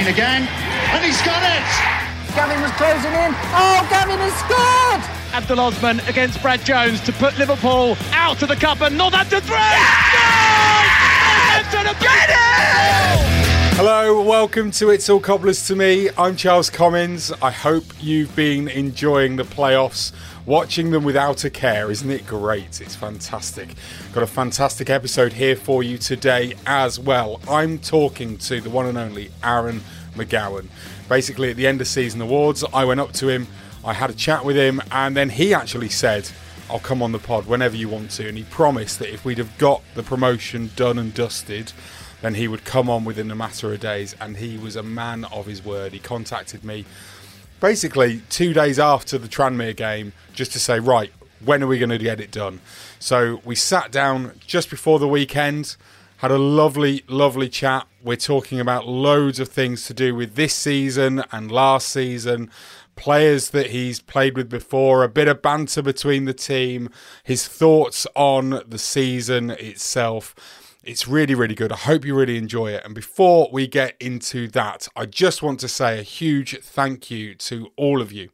Brain again, and he's got it! Gavin was closing in. Oh, Gavin has scored! Abdul Osman against Brad Jones to put Liverpool out of the cup and not Northampton three. Hello, welcome to It's All Cobblers to Me. I'm Charles Commins. I hope you've been enjoying the playoffs, watching them without a care. Isn't it great? It's fantastic. Got a fantastic episode here for you today as well. I'm talking to the one and only Aaron McGowan. Basically, at the end of season awards, I went up to him, I had a chat with him, and then he actually said, I'll come on the pod whenever you want to. And he promised that if we'd have got the promotion done and dusted, then he would come on within a matter of days. And he was a man of his word. He contacted me basically two days after the Tranmere game just to say, right, when are we going to get it done? So we sat down just before the weekend, had a lovely, lovely chat. We're talking about loads of things to do with this season and last season, players that he's played with before, a bit of banter between the team, his thoughts on the season itself. It's really, really good. I hope you really enjoy it. And before we get into that, I just want to say a huge thank you to all of you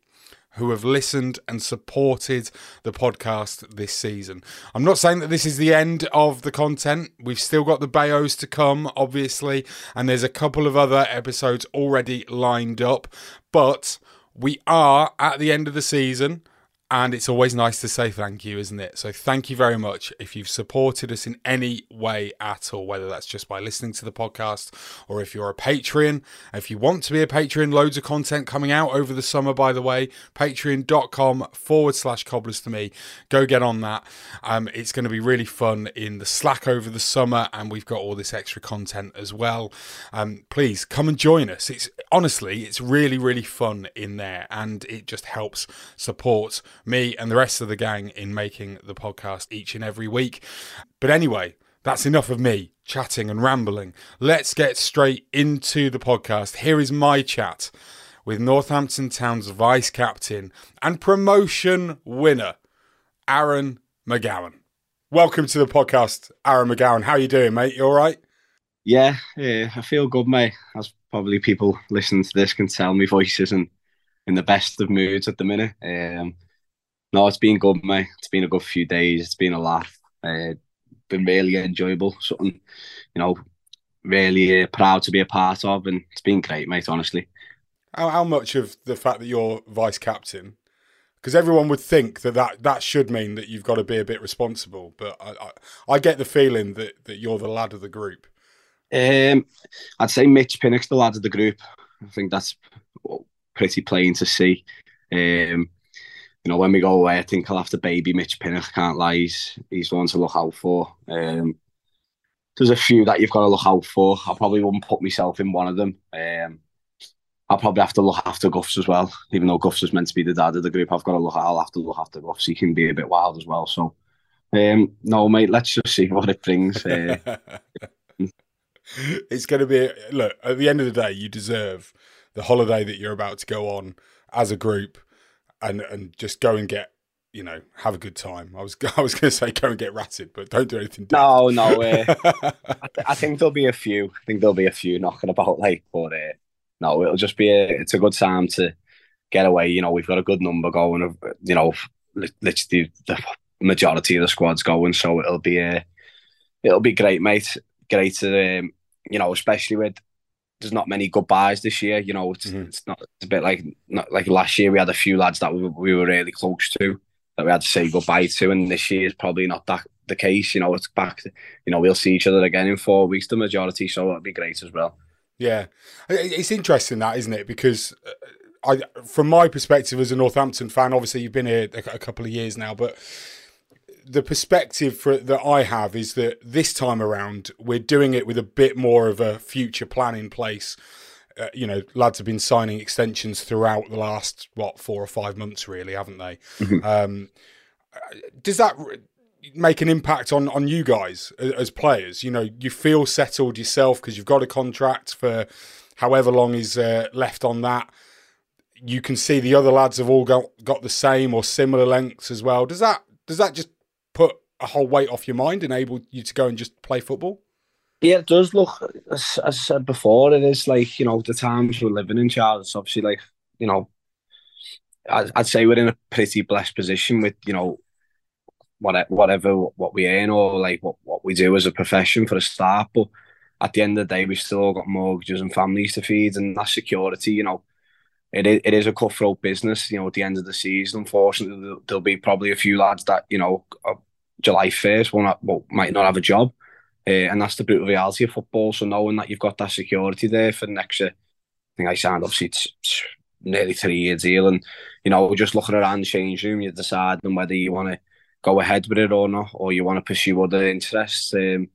who have listened and supported the podcast this season. I'm not saying that this is the end of the content. We've still got the Bayos to come, obviously, and there's a couple of other episodes already lined up, but we are at the end of the season. And it's always nice to say thank you, isn't it? So, thank you very much if you've supported us in any way at all, whether that's just by listening to the podcast or if you're a Patreon. If you want to be a Patreon, loads of content coming out over the summer, by the way. Patreon.com forward slash cobblers to me. Go get on that. Um, it's going to be really fun in the Slack over the summer, and we've got all this extra content as well. Um, please come and join us. It's honestly, it's really, really fun in there, and it just helps support me and the rest of the gang in making the podcast each and every week. But anyway, that's enough of me chatting and rambling. Let's get straight into the podcast. Here is my chat with Northampton Town's vice captain and promotion winner, Aaron McGowan. Welcome to the podcast, Aaron McGowan. How you doing, mate? You all right? Yeah, yeah, I feel good, mate. As probably people listening to this can tell, my voice isn't in the best of moods at the minute. Um, no, it's been good, mate. It's been a good few days. It's been a laugh. Uh, been really enjoyable. Something, you know, really uh, proud to be a part of, and it's been great, mate. Honestly. How, how much of the fact that you're vice captain? Because everyone would think that, that that should mean that you've got to be a bit responsible, but I, I, I get the feeling that, that you're the lad of the group. Um, I'd say Mitch Pinnock's the lad of the group. I think that's pretty plain to see. Um, you know, when we go away, I think I'll have to baby Mitch Pinnock. Can't lie, he's he's the one to look out for. Um, there's a few that you've got to look out for. I probably wouldn't put myself in one of them. Um, I'll probably have to look after Guffs as well. Even though Guffs is meant to be the dad of the group, I've got to look. I'll have to look after Guffs. He can be a bit wild as well. So, um, no, mate. Let's just see what it brings. Uh, it's going to be look. At the end of the day, you deserve the holiday that you're about to go on as a group and and just go and get you know have a good time. I was I was going to say go and get ratted, but don't do anything. No, no. Uh, I, th- I, think there'll be a few. I think there'll be a few knocking about like, but uh, no, it'll just be a. It's a good time to get away. You know, we've got a good number going. Of you know, literally the majority of the squad's going, so it'll be a, it'll be great, mate. Great to um, you know, especially with there's not many goodbyes this year. You know, it's, mm-hmm. it's not it's a bit like not like last year we had a few lads that we, we were really close to that we had to say goodbye to, and this year is probably not that the case. You know, it's back. You know, we'll see each other again in four weeks, the majority. So it'll be great as well. Yeah, it's interesting that, isn't it? Because uh, I, from my perspective as a Northampton fan, obviously you've been here a couple of years now, but the perspective for, that I have is that this time around we're doing it with a bit more of a future plan in place. Uh, you know, lads have been signing extensions throughout the last what four or five months, really, haven't they? Mm-hmm. Um, does that make an impact on on you guys as players? You know, you feel settled yourself because you've got a contract for however long is uh, left on that. You can see the other lads have all got got the same or similar lengths as well. Does that does that just put a whole weight off your mind, enable you to go and just play football? Yeah, it does look as, I said before. It is like you know the times we're living in, Charles. It's obviously like you know, I'd, I'd say we're in a pretty blessed position with you know whatever, whatever what we earn or like what, what we do as a profession for a start. But at the end of the day, we've still got mortgages and families to feed, and that security, you know, it is, it is a cutthroat business. You know, at the end of the season, unfortunately, there'll be probably a few lads that you know, July first will not well, might not have a job, uh, and that's the brutal reality of football. So knowing that you've got that security there for the next, uh, I think I signed obviously it's, it's nearly three year deal, and you know, just looking around the change room, you're deciding whether you want to go ahead with it or not, or you want to pursue other interests. Um,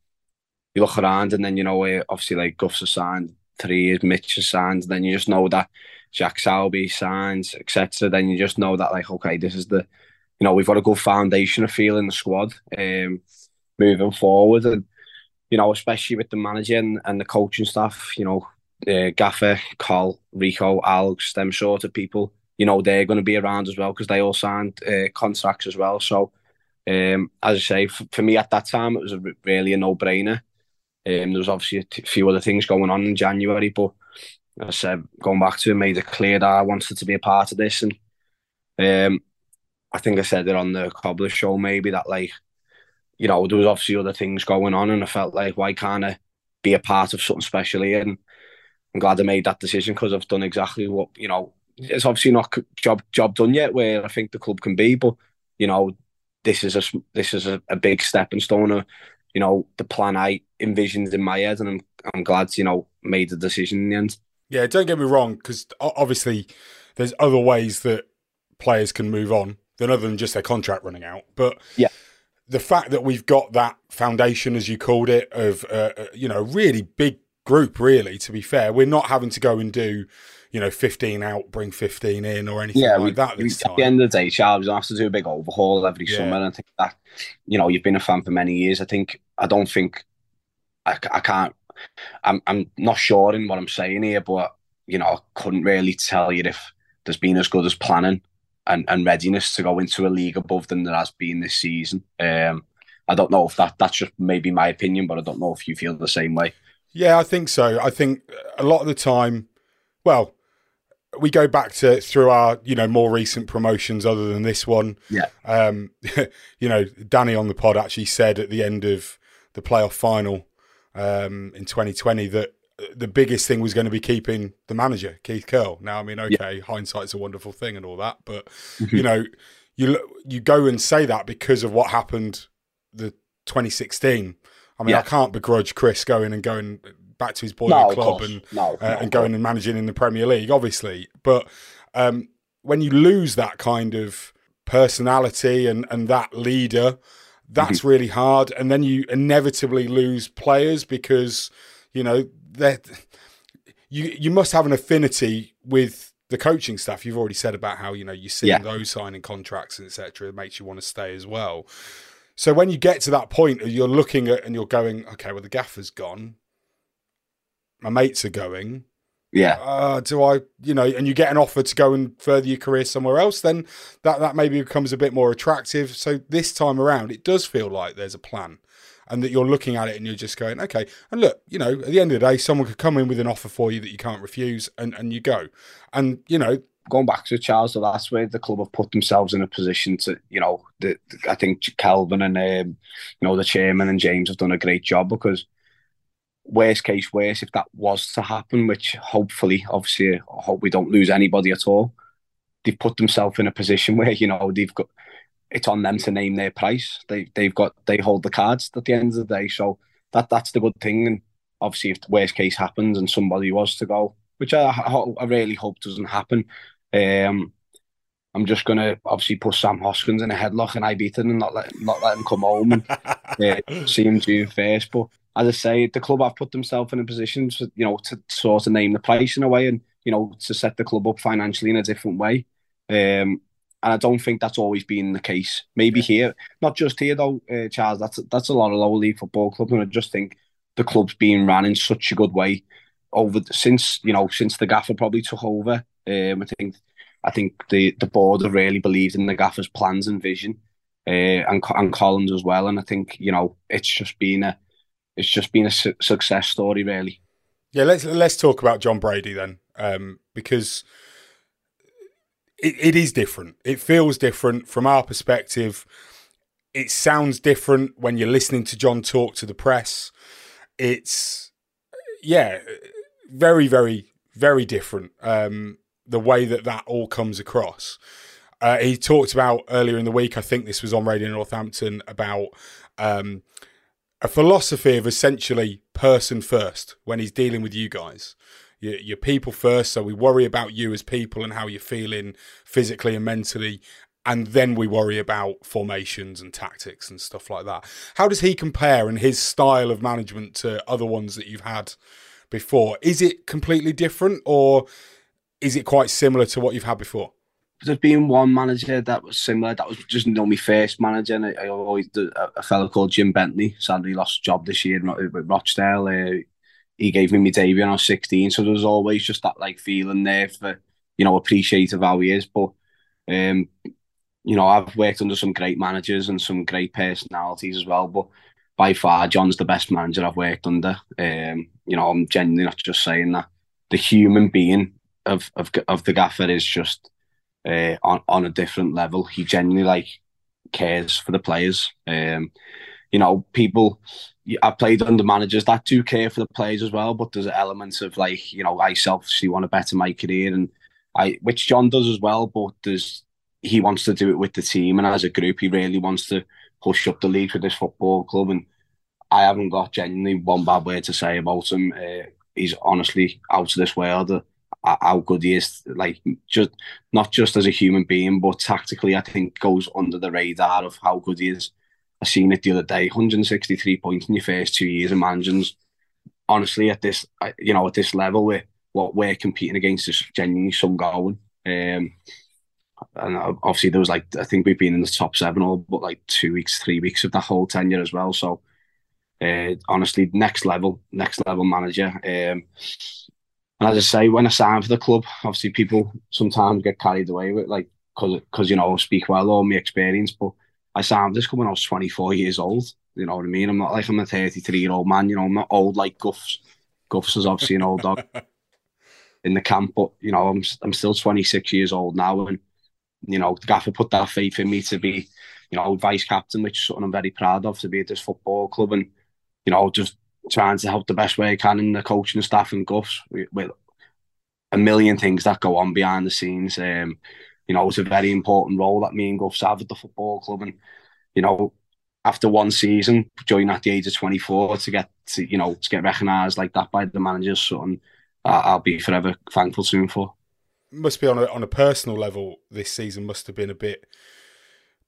you look around and then you know obviously like Guff's signed three years, Mitch has signed, then you just know that Jack Sowerby signs, etc. Then you just know that like okay, this is the you know we've got a good foundation of feel in the squad um, moving forward, and you know especially with the manager and, and the coaching staff, you know uh, Gaffer, Col, Rico, Algs, them sort of people, you know they're going to be around as well because they all signed uh, contracts as well. So um, as I say, for, for, me at that time, it was really a no-brainer. Um, there was obviously a few other things going on in January, but I said, going back to it, made it clear that I wanted to be a part of this. And um, I think I said it on the Cobbler show, maybe that like, you know, there was obviously other things going on, and I felt like, why can't I be a part of something special here? And I'm glad I made that decision because I've done exactly what you know. It's obviously not job job done yet, where I think the club can be, but you know, this is a this is a, a big stepping stone of you know the plan I envisioned in my head, and I'm I'm glad you know made the decision in the end. Yeah, don't get me wrong, because obviously there's other ways that players can move on than other than just their contract running out. But yeah, the fact that we've got that foundation, as you called it, of uh, uh you know really big group. Really, to be fair, we're not having to go and do you know, 15 out, bring 15 in or anything yeah, like we, that. We, at the end of the day, Charles, we have to do a big overhaul every yeah. summer. And I think that, you know, you've been a fan for many years. I think, I don't think, I, I can't, I'm, I'm not sure in what I'm saying here, but, you know, I couldn't really tell you if there's been as good as planning and, and readiness to go into a league above than there has been this season. Um, I don't know if that that's just maybe my opinion, but I don't know if you feel the same way. Yeah, I think so. I think a lot of the time, well, we go back to through our you know more recent promotions other than this one. Yeah. Um, you know, Danny on the pod actually said at the end of the playoff final um, in 2020 that the biggest thing was going to be keeping the manager Keith Curle. Now, I mean, okay, yeah. hindsight's a wonderful thing and all that, but mm-hmm. you know, you you go and say that because of what happened the 2016. I mean, yeah. I can't begrudge Chris going and going back to his boyhood no, club and no, uh, and going and managing in the Premier League, obviously. But um, when you lose that kind of personality and and that leader, that's mm-hmm. really hard. And then you inevitably lose players because you know that you you must have an affinity with the coaching staff. You've already said about how you know you're seeing yeah. those signing contracts and etc. It makes you want to stay as well. So when you get to that point, you're looking at and you're going, okay, well the gaffer's gone my mates are going. Yeah. Uh, do I, you know, and you get an offer to go and further your career somewhere else, then that, that maybe becomes a bit more attractive. So this time around, it does feel like there's a plan and that you're looking at it and you're just going, okay. And look, you know, at the end of the day, someone could come in with an offer for you that you can't refuse and, and you go. And, you know, going back to Charles, that's where the club have put themselves in a position to, you know, the I think Kelvin and um, you know the chairman and James have done a great job because worst case worst if that was to happen, which hopefully, obviously, I hope we don't lose anybody at all. They've put themselves in a position where you know they've got it's on them to name their price. They they've got they hold the cards at the end of the day, so that that's the good thing. And obviously, if the worst case happens and somebody was to go, which I I really hope doesn't happen, um, I'm just gonna obviously put Sam Hoskins in a headlock and I beat him and not let not let him come home and uh, see him June first. But as I say, the club have put themselves in a position to you know to sort of name the price in a way and you know to set the club up financially in a different way. Um, and I don't think that's always been the case. Maybe here, not just here though, uh, Charles. That's that's a lot of lower league football clubs, and I just think the club's been run in such a good way over since you know since the gaffer probably took over. Um, I think I think the the board have really believed in the gaffer's plans and vision, uh, and and Collins as well. And I think you know it's just been a it's just been a su- success story really. Yeah, let's let's talk about John Brady then, um, because it, it is different. It feels different from our perspective. It sounds different when you're listening to John talk to the press. It's yeah, very very very different. Um, the way that that all comes across. Uh, he talked about earlier in the week, I think this was on Radio Northampton, about um, a philosophy of essentially person first when he's dealing with you guys. You're, you're people first, so we worry about you as people and how you're feeling physically and mentally, and then we worry about formations and tactics and stuff like that. How does he compare in his style of management to other ones that you've had before? Is it completely different, or is it quite similar to what you've had before? There's been one manager that was similar. That was just know, my first manager. And I, I always a, a fellow called Jim Bentley. Sadly, lost job this year with Rochdale. Uh, he gave me my debut when I was 16. So there was always just that like feeling there for you know appreciative how he is. But um, you know, I've worked under some great managers and some great personalities as well. But by far, John's the best manager I've worked under. Um, you know, I'm genuinely not just saying that. The human being of of of the gaffer is just uh, on on a different level. He genuinely like cares for the players. Um, you know, people. I've played under managers that do care for the players as well, but there's elements of like you know I selfishly want to better my career, and I which John does as well. But there's he wants to do it with the team, and as a group, he really wants to push up the league for this football club. And I haven't got genuinely one bad word to say about him. Uh, he's honestly out of this world how good he is, like just not just as a human being, but tactically, I think goes under the radar of how good he is. I seen it the other day, 163 points in your first two years of managing. Honestly, at this, you know, at this level, where what we're competing against is genuinely some going. Um, and obviously there was like I think we've been in the top seven all but like two weeks, three weeks of the whole tenure as well. So uh, honestly, next level, next level manager. Um, and as I say, when I signed for the club, obviously people sometimes get carried away with like because you know speak well all my experience, but I signed this when I was 24 years old. You know what I mean? I'm not like I'm a 33 year old man. You know, I'm not old like Guffs. Guffs is obviously an old dog in the camp, but you know I'm I'm still 26 years old now, and you know the gaffer put that faith in me to be you know vice captain, which is something I'm very proud of to be at this football club, and you know just trying to help the best way I can in the coaching and staff and Guffs with, with a million things that go on behind the scenes. Um, you know, it's a very important role that me and Guffs have at the football club, and you know, after one season, joining at the age of twenty four to get to you know to get recognised like that by the managers, something I'll be forever thankful to him for. Must be on a on a personal level. This season must have been a bit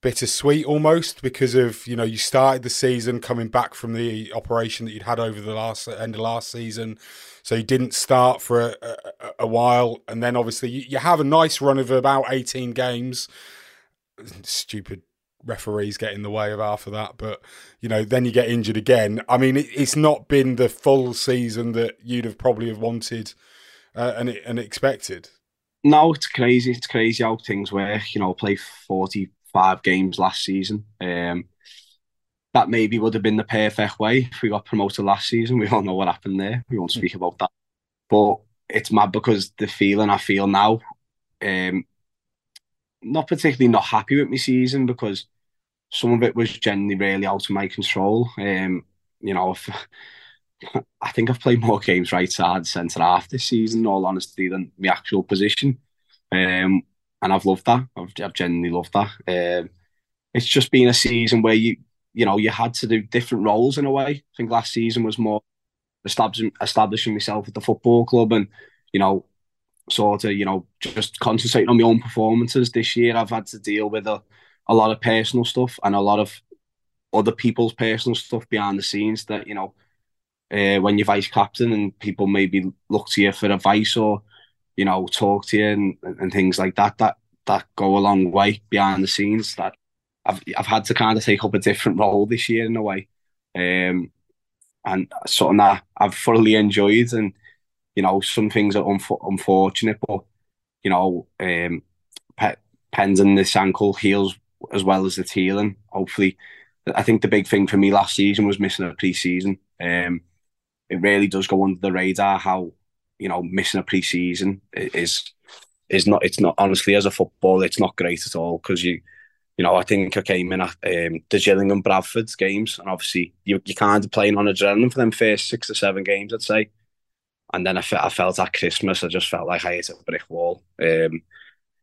bittersweet almost because of you know you started the season coming back from the operation that you'd had over the last end of last season so you didn't start for a, a, a while and then obviously you, you, have a nice run of about 18 games. Stupid referees get in the way of half of that but you know then you get injured again. I mean it, it's not been the full season that you'd have probably have wanted uh, and, and expected. No it's crazy it's crazy how things work. You know play 40 five games last season. Um, that maybe would have been the perfect way if we got promoted last season. We all know what happened there. We won't speak about that. But it's mad because the feeling I feel now um, not particularly not happy with my season because some of it was generally really out of my control. Um, you know, if, I think I've played more games right side centre half this season, all honesty, than my actual position. Um, and I've loved that. I've, I've genuinely loved that. Um, it's just been a season where you, you know, you had to do different roles in a way. I think last season was more establishing establishing myself at the football club and, you know, sort of, you know, just concentrating on my own performances. This year, I've had to deal with a, a lot of personal stuff and a lot of other people's personal stuff behind the scenes that, you know, uh, when you're vice captain and people maybe look to you for advice or, you know, talk to you and, and things like that, that that go a long way behind the scenes. That I've I've had to kind of take up a different role this year in a way, um, and something that I've thoroughly enjoyed. And you know, some things are unfortunate, but you know, um, Pe- Pending this ankle heals as well as it's healing. Hopefully, I think the big thing for me last season was missing a pre-season. Um, it really does go under the radar how you know missing a pre-season is is not. It's not honestly as a football, it's not great at all because you. You know, I think I came in at um, the Gillingham Bradford's games, and obviously you you kind of playing on adrenaline for them first six or seven games, I'd say. And then I, fe- I felt at Christmas, I just felt like I hit a brick wall. Um,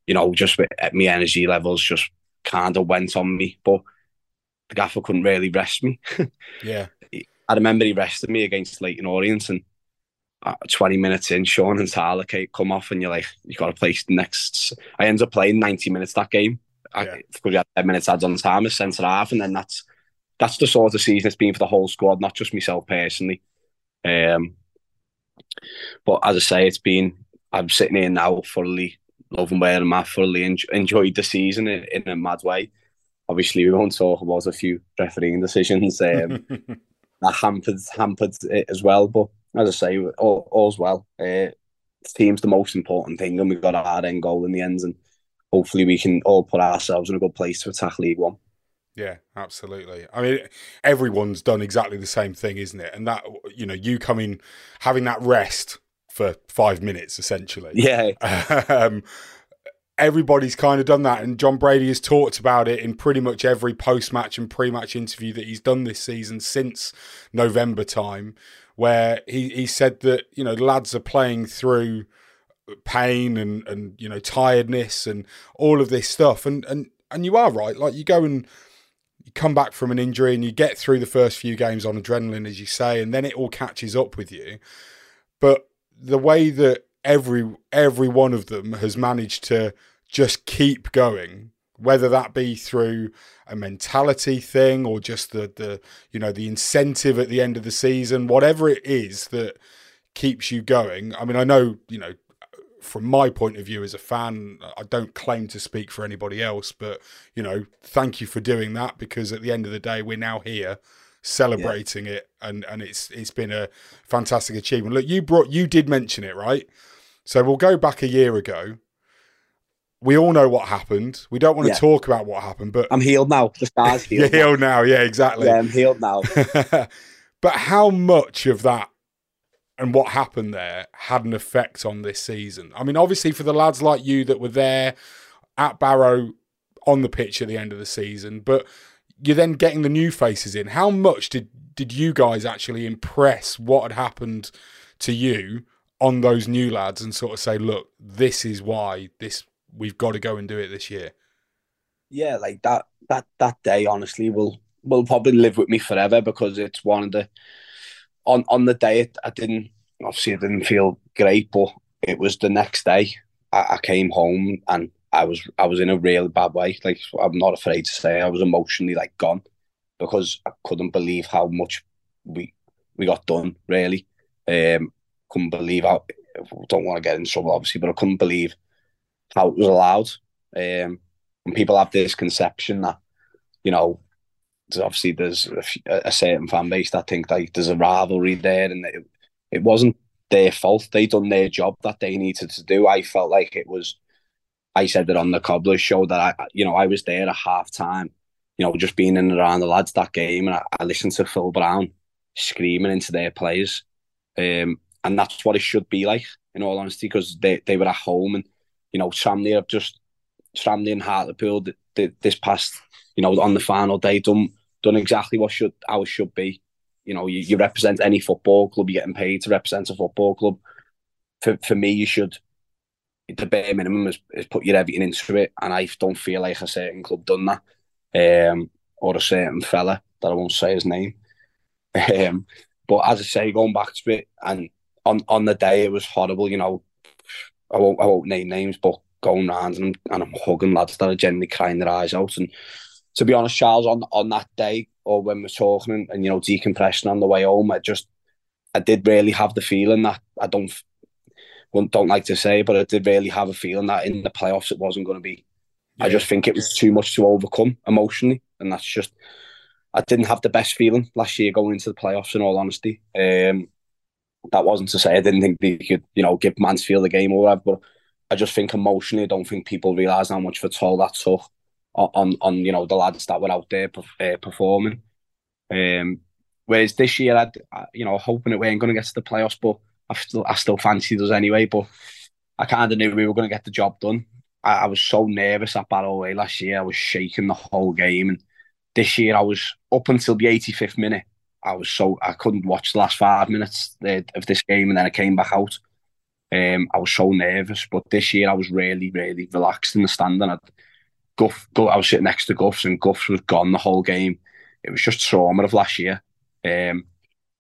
you know, just with, my energy levels just kind of went on me. But the gaffer couldn't really rest me. yeah. I remember he rested me against Leyton Orient and uh, 20 minutes in, Sean and Tyler come off and you're like, you got to play next. I ended up playing 90 minutes that game. Yeah. Because we had 10 minutes ads on time as centre half and then that's that's the sort of season it's been for the whole squad, not just myself personally. Um, but as I say, it's been, I'm sitting here now fully loving where I'm at, fully en- enjoyed the season in, in, a mad way. Obviously, we won't talk about a few refereeing decisions um, that hampered, hampered it as well. But as I say, all, all's well. Uh, team's the most important thing, and we've got our end goal in the end. And hopefully, we can all put ourselves in a good place to attack League One. Yeah, absolutely. I mean, everyone's done exactly the same thing, isn't it? And that, you know, you coming, having that rest for five minutes, essentially. Yeah. um, everybody's kind of done that. And John Brady has talked about it in pretty much every post match and pre match interview that he's done this season since November time, where he, he said that, you know, lads are playing through pain and, and, you know, tiredness and all of this stuff. And, and, and you are right. Like you go and, you come back from an injury and you get through the first few games on adrenaline, as you say, and then it all catches up with you. But the way that every every one of them has managed to just keep going, whether that be through a mentality thing or just the the you know the incentive at the end of the season, whatever it is that keeps you going. I mean, I know you know from my point of view as a fan, I don't claim to speak for anybody else, but you know, thank you for doing that because at the end of the day, we're now here celebrating yeah. it, and and it's it's been a fantastic achievement. Look, you brought you did mention it, right? So we'll go back a year ago. We all know what happened. We don't want to talk about what happened, but I'm healed now. The stars healed. You're healed now. Yeah, exactly. Yeah, I'm healed now. but how much of that and what happened there had an effect on this season. I mean, obviously for the lads like you that were there at Barrow on the pitch at the end of the season, but you're then getting the new faces in. How much did did you guys actually impress what had happened to you on those new lads and sort of say, look, this is why this we've got to go and do it this year? Yeah, like that that that day honestly will will probably live with me forever because it's one of the on on the day I didn't obviously I didn't feel great, but it was the next day I, I, came home and I was I was in a really bad way. Like I'm not afraid to say I was emotionally like gone because I couldn't believe how much we we got done. Really, um, couldn't believe how. Don't want to get in trouble, obviously, but I couldn't believe how it was allowed. Um, and people have this conception that you know obviously there's a, a, certain fan base that think like there's a rivalry there, and it, it wasn't their fault. They done their job that they needed to do. I felt like it was. I said it on the Cobbler show that I, you know, I was there at half time, you know, just being in and around the lads that game, and I, I listened to Phil Brown screaming into their players, um, and that's what it should be like, in all honesty, because they they were at home and you know, Tranmere have just Tranmere and Hartlepool this past, you know, on the final day done done exactly what should it should be. You know, you, you represent any football club, you're getting paid to represent a football club. For for me, you should the bare minimum is, is put your everything into it, and I don't feel like a certain club done that, um, or a certain fella that I won't say his name. Um, but as I say, going back to it, and on on the day it was horrible. You know, I won't I won't name names, but going round and, and I'm hugging lads that are generally crying their eyes out. And to be honest, Charles, on on that day or when we're talking and, and you know decompression on the way home, I just I did really have the feeling that I don't don't like to say, but I did really have a feeling that in the playoffs it wasn't going to be. Yeah. I just think it was too much to overcome emotionally, and that's just I didn't have the best feeling last year going into the playoffs. In all honesty, um, that wasn't to say I didn't think they could, you know, give Mansfield the game or whatever. But I just think emotionally, I don't think people realise how much of a toll that took on, on, you know, the lads that were out there uh, performing. Um, whereas this year, I'd, you know, hoping it we ain't going to get to the playoffs, but I still, I still fancied us anyway. But I kind of knew we were going to get the job done. I, I was so nervous at Barrow Way last year. I was shaking the whole game, and this year I was up until the 85th minute. I was so I couldn't watch the last five minutes of this game, and then I came back out. Um, I was so nervous, but this year I was really, really relaxed in the stand, and I'd, Guff, Guff, I was sitting next to Guffs, and Guffs was gone the whole game. It was just trauma of last year. Um,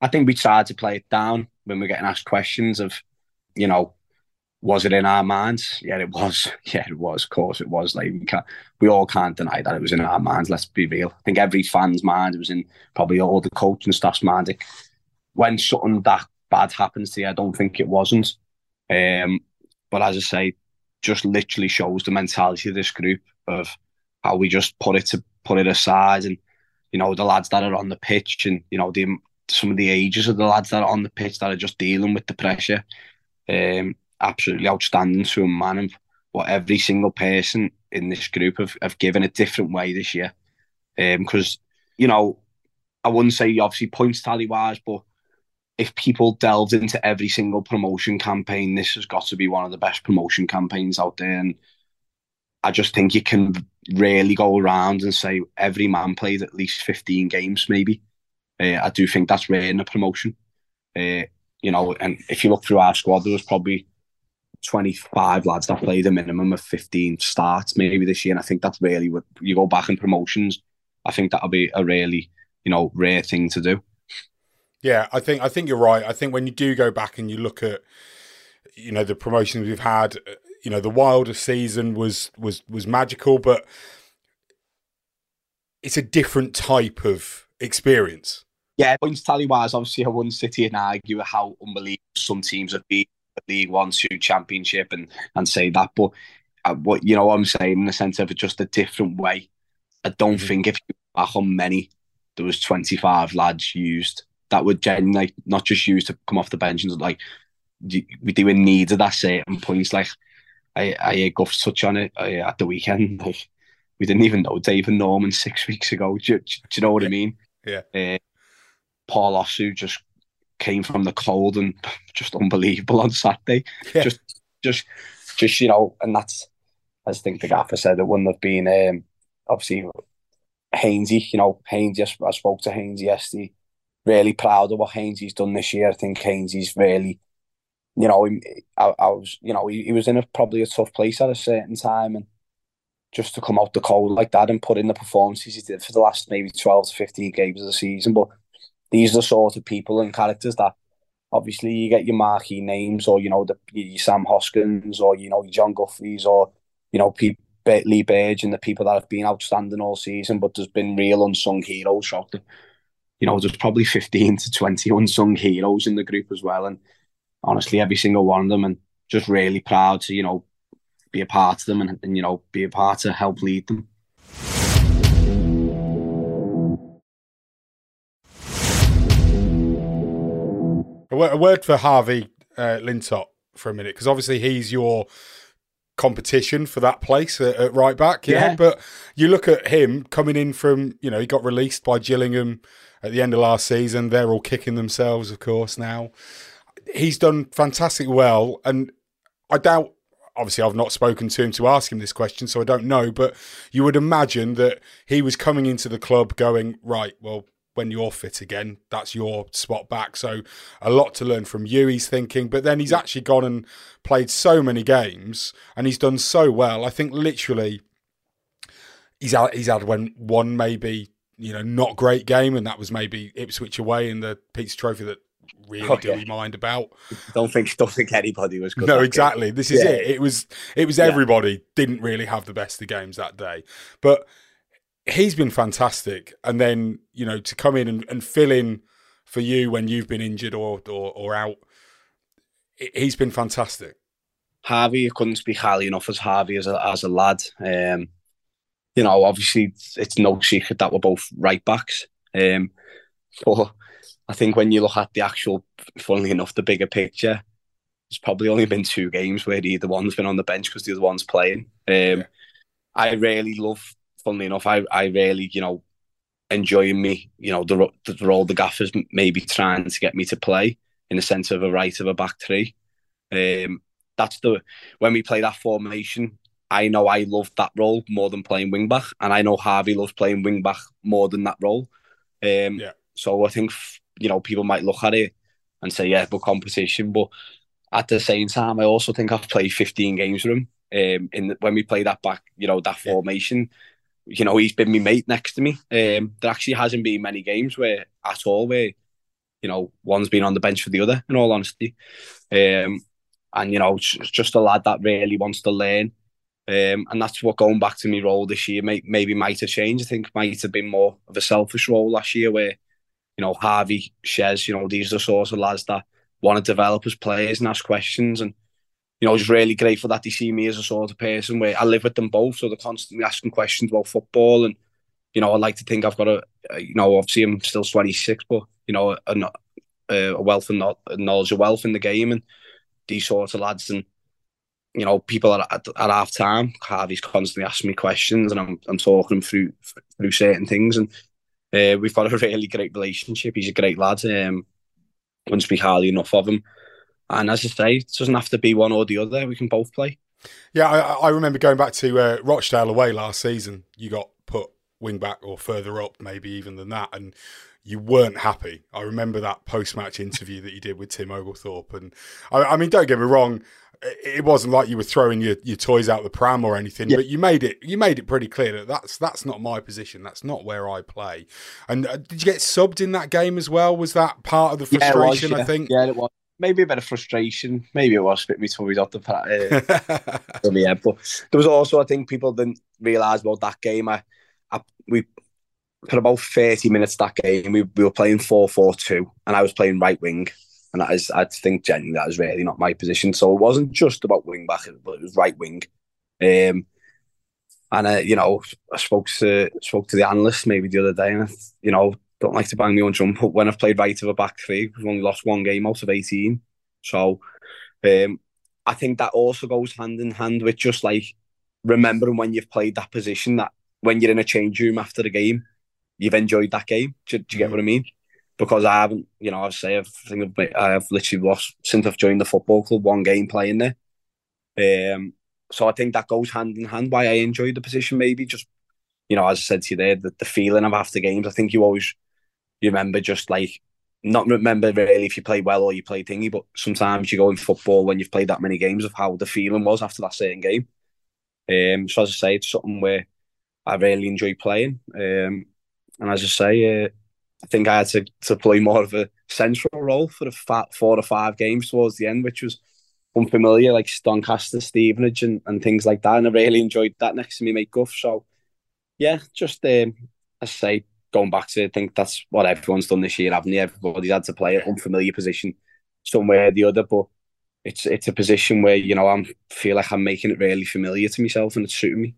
I think we tried to play it down when we are getting asked questions of, you know, was it in our minds? Yeah, it was. Yeah, it was. Of course, it was. Like we can't, we all can't deny that it was in our minds. Let's be real. I think every fan's mind, it was in probably all the coach and staff's mind. When something that bad happens to you, I don't think it wasn't. Um, but as I say, just literally shows the mentality of this group of how we just put it to put it aside, and you know the lads that are on the pitch, and you know the some of the ages of the lads that are on the pitch that are just dealing with the pressure. Um, absolutely outstanding to a man and what every single person in this group have, have given a different way this year. Because, um, you know, I wouldn't say obviously points tally wise, but if people delved into every single promotion campaign, this has got to be one of the best promotion campaigns out there. And I just think you can really go around and say every man played at least 15 games, maybe. Uh, I do think that's rare in a promotion. Uh, you know, and if you look through our squad, there was probably 25 lads that played a minimum of 15 starts maybe this year. And I think that's really what you go back in promotions. I think that'll be a really, you know, rare thing to do. Yeah, I think I think you're right. I think when you do go back and you look at, you know, the promotions we've had, you know, the Wilder season was was was magical, but it's a different type of experience. Yeah, points tally wise, obviously I wouldn't sit here and argue how unbelievable some teams have been League One, Two Championship, and and say that. But uh, what you know, what I'm saying in the sense of just a different way. I don't mm-hmm. think if you back on many, there was 25 lads used that would genuinely not just used to come off the bench and like we do in need of that certain points. Like I I hear Guff touch on it uh, at the weekend. Like we didn't even know David Norman six weeks ago. Do, do, do you know what. I mean? Yeah. Uh, Paul Osu just came from the cold and just unbelievable on Saturday. Yeah. Just, just, just you know, and that's I think the gaffer said it wouldn't have been um, obviously Hainsey. You know, Hainsey. I spoke to Hainsey yesterday. Really proud of what Hainsey's done this year. I think Hainsey's really, you know, I, I was, you know, he, he was in a probably a tough place at a certain time, and just to come out the cold like that and put in the performances he did for the last maybe twelve to fifteen games of the season, but these are the sort of people and characters that obviously you get your marquee names or you know the your Sam Hoskins or you know Jon Guthries or you know people Lee Burge and the people that have been outstanding all season, but there's been real unsung heroes throughout the, you know, there's probably 15 to 20 unsung heroes in the group as well. And honestly, every single one of them, and just really proud to, you know, be a part of them and, and you know, be a part to help lead them. A word for Harvey uh, Lintott for a minute, because obviously he's your competition for that place at, at right back. Yeah? yeah? But you look at him coming in from, you know, he got released by Gillingham at the end of last season. They're all kicking themselves, of course, now. He's done fantastic well. And I doubt, obviously I've not spoken to him to ask him this question, so I don't know. But you would imagine that he was coming into the club going right. Well, when you're fit again, that's your spot back. So a lot to learn from you. He's thinking, but then he's actually gone and played so many games, and he's done so well. I think literally he's had, he's had one, one maybe you know not great game, and that was maybe Ipswich away in the Pizza Trophy that really oh, we mind about. Don't think don't think anybody was good. No, exactly. Game. This is yeah. it. It was it was everybody yeah. didn't really have the best of games that day, but he's been fantastic. And then you know to come in and, and fill in for you when you've been injured or or, or out, he's been fantastic. Harvey, you couldn't speak highly enough as Harvey as a, as a lad. Um, you know, obviously it's no secret that we're both right backs. Um, but I think when you look at the actual, funnily enough, the bigger picture, there's probably only been two games where either one's been on the bench because the other one's playing. Um, yeah. I really love, funnily enough, I, I really, you know, enjoying me, you know, the, the role the gaffers maybe trying to get me to play in the sense of a right of a back three. Um, that's the when we play that formation, I know I love that role more than playing wing back, and I know Harvey loves playing wing back more than that role. Um, yeah. So I think you know people might look at it and say, yeah, but competition. But at the same time, I also think I've played 15 games with him. Um, in the, when we play that back, you know, that yeah. formation, you know, he's been my mate next to me. Um, there actually hasn't been many games where at all where, you know, one's been on the bench for the other. In all honesty, um, and you know, just a lad that really wants to learn um, and that's what going back to my role this year may, maybe might have changed. I think might have been more of a selfish role last year where, you know, Harvey, Shez, you know, these are the sorts of lads that want to develop as players and ask questions. And, you know, just really grateful that they see me as a sort of person where I live with them both. So they're constantly asking questions about football. And, you know, I like to think I've got a, you know, obviously I'm still 26, but, you know, a, a wealth of knowledge, of wealth in the game. And these sorts of lads. And, you know, people at, at, at half time, Harvey's constantly asking me questions and I'm, I'm talking through through certain things. And uh, we've got a really great relationship. He's a great lad. Um, wouldn't speak highly enough of him. And as I say, it doesn't have to be one or the other. We can both play. Yeah, I, I remember going back to uh, Rochdale away last season. You got put wing back or further up, maybe even than that, and you weren't happy. I remember that post match interview that you did with Tim Oglethorpe, and I, I mean, don't get me wrong it wasn't like you were throwing your, your toys out the pram or anything, yeah. but you made it you made it pretty clear that that's that's not my position. That's not where I play. And uh, did you get subbed in that game as well? Was that part of the frustration? Yeah, was, yeah. I think. Yeah, it was. Maybe a bit of frustration. Maybe it was a bit me toys off the uh, yeah, but there was also I think people didn't realise about that game. I, I we for about thirty minutes that game we, we were playing four four two, and I was playing right wing and that is, I think, genuinely, that is really not my position. So it wasn't just about wing back, but it was right wing. Um, and uh, you know, I spoke to spoke to the analyst maybe the other day, and you know, don't like to bang me on jump, but when I've played right of a back three, we've only lost one game out of eighteen. So, um, I think that also goes hand in hand with just like remembering when you've played that position that when you're in a change room after the game, you've enjoyed that game. Do, do you get mm. what I mean? Because I haven't, you know, I've say I think I've, I've literally lost since I've joined the football club one game playing there. Um, so I think that goes hand in hand. Why I enjoy the position, maybe just, you know, as I said to you there, the, the feeling of after games. I think you always you remember just like not remember really if you play well or you play thingy, but sometimes you go in football when you've played that many games of how the feeling was after that certain game. Um, so as I say, it's something where I really enjoy playing. Um, and as I say, uh, I think I had to, to play more of a central role for the fat four or five games towards the end, which was unfamiliar, like Doncaster, Stevenage, and, and things like that. And I really enjoyed that next to me, mate Guff. So, yeah, just um, I say, going back to, I think that's what everyone's done this year, haven't they? Everybody's had to play an unfamiliar position somewhere or the other, but it's it's a position where you know I'm feel like I'm making it really familiar to myself, and it's suiting me.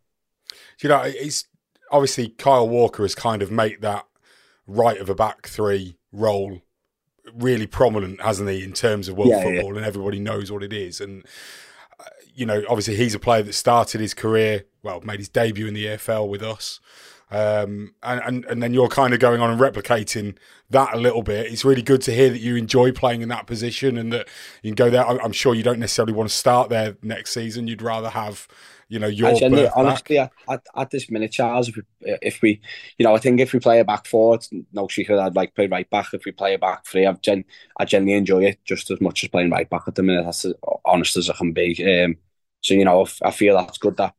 You know, it's obviously Kyle Walker has kind of made that right of a back three role really prominent, hasn't he, in terms of world yeah, football, yeah. and everybody knows what it is. And uh, you know, obviously he's a player that started his career, well, made his debut in the EFL with us. Um, and, and, and then you're kind of going on and replicating that a little bit. It's really good to hear that you enjoy playing in that position and that you can go there. I'm sure you don't necessarily want to start there next season. You'd rather have, you know, your Actually, honestly, at, at, at, this minute, Charles, if we, if we, you know, I think if we play a back forward, no secret, I'd like play right back. If we play a back three, I've gen, I generally enjoy it just as much as playing right back at the minute. That's as honest as I can be. Um, so you know, I feel that's good that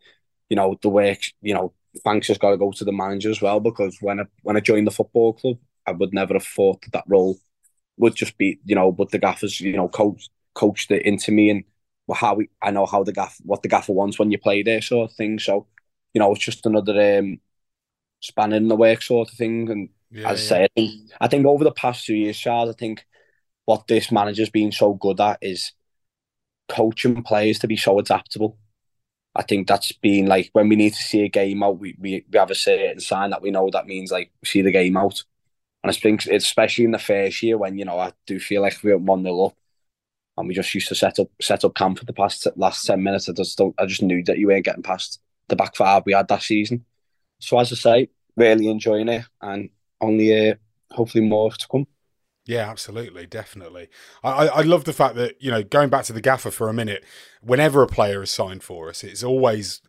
you know the work, you know, thanks has got to go to the manager as well because when I when I joined the football club, I would never have thought that that role would just be you know, but the gaffers you know coach coached it into me and how we I know how the gaff what the gaffer wants when you play there sort of thing. So you know, it's just another um, spanning in the work sort of thing. And yeah, as I say, I think, I think over the past two years, Charles, I think what this manager's been so good at is coaching players to be so adaptable I think that's been like when we need to see a game out, we, we, we have a certain sign that we know that means like see the game out. And I think especially in the first year when, you know, I do feel like we were one nil up and we just used to set up set up camp for the past last ten minutes. I just don't I just knew that you weren't getting past the back five we had that season. So as I say, really enjoying it and only uh, hopefully more to come. Yeah, absolutely, definitely. I, I love the fact that you know going back to the gaffer for a minute. Whenever a player is signed for us, it's always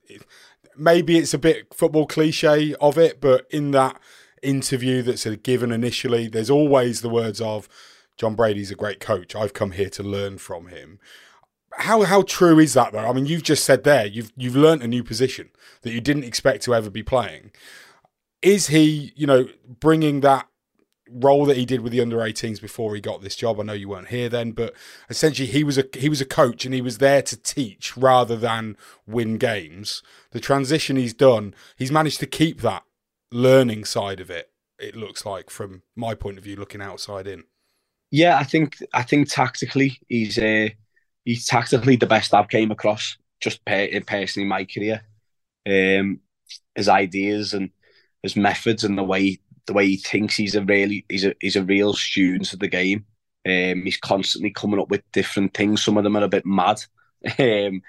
maybe it's a bit football cliche of it, but in that interview that's given initially, there's always the words of Jon Brady's a great coach. I've come here to learn from him. How how true is that though? I mean, you've just said there you've you've learned a new position that you didn't expect to ever be playing. Is he, you know, bringing that role that he did with the under 18s before he got this job. I know you weren't here then, but essentially he was a he was a coach and he was there to teach rather than win games. The transition he's done, he's managed to keep that learning side of it. It looks like from my point of view, looking outside in. Yeah, I think I think tactically he's uh, he's tactically the best I've came across just per- personally my career. Um, his ideas and his methods and the way the way he thinks he's a really he's a he's a real student of the game. Um, he's constantly coming up with different things. Some of them are a bit mad, um,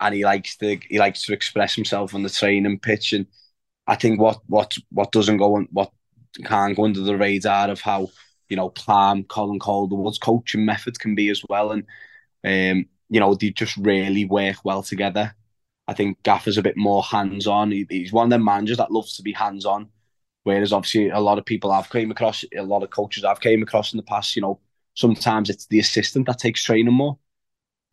and he likes to he likes to express himself on the training pitch. And I think what what what doesn't go on what can't go under the radar of how you know calm Colin Calderwood's coaching method can be as well. And um, you know they just really work well together. I think Gaffer's a bit more hands on. He, he's one of them managers that loves to be hands on Whereas obviously a lot of people I've came across, a lot of coaches I've came across in the past, you know, sometimes it's the assistant that takes training more.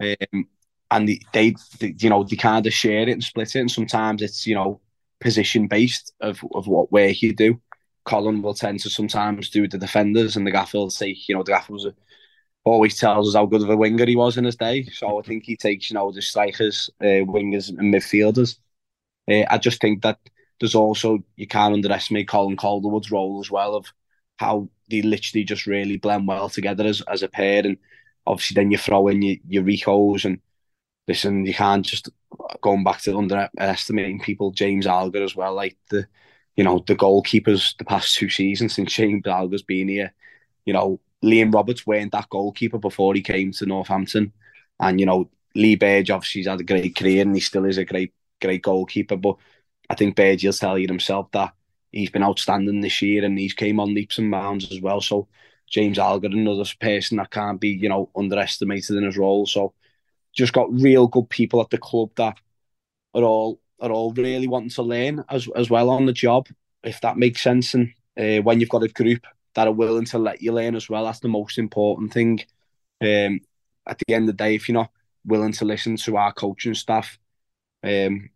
Um, and they, they, you know, they kind of share it and split it. And sometimes it's, you know, position based of, of what work you do. Colin will tend to sometimes do the defenders and the gaffer will you know, the gaffer was a, always tells us how good of a winger he was in his day. So I think he takes, you know, the strikers, uh, wingers and midfielders. Uh, I just think that there's also you can't underestimate Colin Calderwood's role as well of how they literally just really blend well together as, as a pair and obviously then you throw in your, your Ricos and listen you can't just going back to underestimating people James Alger as well like the you know the goalkeepers the past two seasons since James Alger's been here you know Liam Roberts weren't that goalkeeper before he came to Northampton and you know Lee Burge obviously had a great career and he still is a great great goalkeeper but I think Bergie will tell you himself that he's been outstanding this year and he's came on leaps and bounds as well. So James Alger, another person that can't be, you know, underestimated in his role. So just got real good people at the club that are all are all really wanting to learn as as well on the job, if that makes sense. And uh, when you've got a group that are willing to let you learn as well, that's the most important thing. Um, at the end of the day, if you're not willing to listen to our coaching staff, um,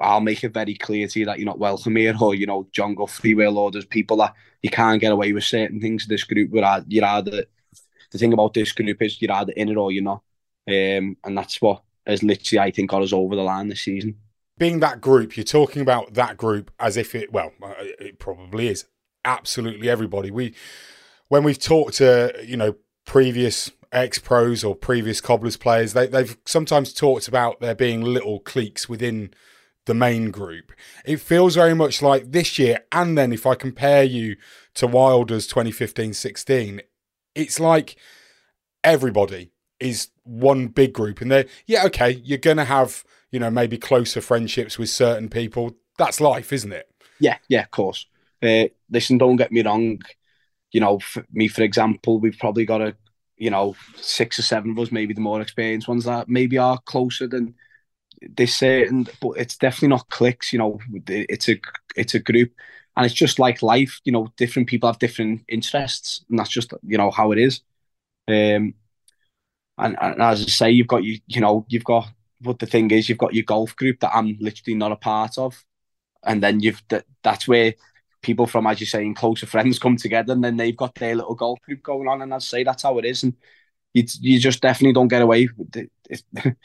I'll make it very clear to you that you're not welcome here, or you know, Jon Guthrie will, or there's people that you can't get away with certain things in this group. Where you're either the thing about this group is you're either in it or you're not, um, and that's what has literally I think got us over the line this season. Being that group, you're talking about that group as if it well, uh, it probably is absolutely everybody. We when we've talked to you know previous ex pros or previous cobblers players, they, they've sometimes talked about there being little cliques within the main group. It feels very much like this year, and then if I compare you to Wilder's 2015 16, it's like everybody is one big group, and they're yeah okay. You're gonna have you know maybe closer friendships with certain people. That's life, isn't it? Yeah, yeah, of course. Uh, listen, don't get me wrong. You know, me, for example, we've probably got a, you know, six or seven of us, maybe the more experienced ones that maybe are closer than this certain, but it's definitely not clicks. You know, it's a it's a group, and it's just like life. You know, different people have different interests, and that's just you know how it is. Um, and, and as I say, you've got you you know you've got. But the thing is, you've got your golf group that I'm literally not a part of, and then you've that, that's where people from, as you're saying, closer friends come together, and then they've got their little golf group going on, and I'd say that's how it is, and you you just definitely don't get away. With it.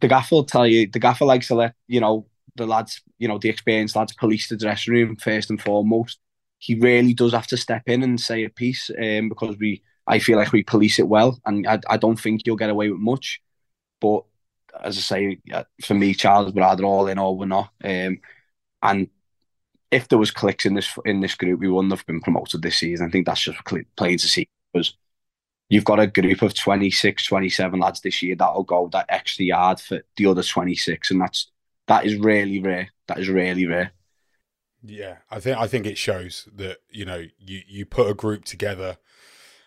the gaffer will tell you the gaffer likes to let you know the lads, you know, the experienced lads police the dressing room first and foremost. He really does have to step in and say a piece um, because we, I feel like we police it well, and I, I don't think you'll get away with much. But as I say, for me, Charles, we're either all in or we're not. Um, and if there was clicks in this in this group, we wouldn't have been promoted this season. I think that's just plain to see because you've got a group of 26, 27 lads this year that'll go that extra yard for the other 26, and that's that is really rare. That is really rare. Yeah, I think I think it shows that you know you you put a group together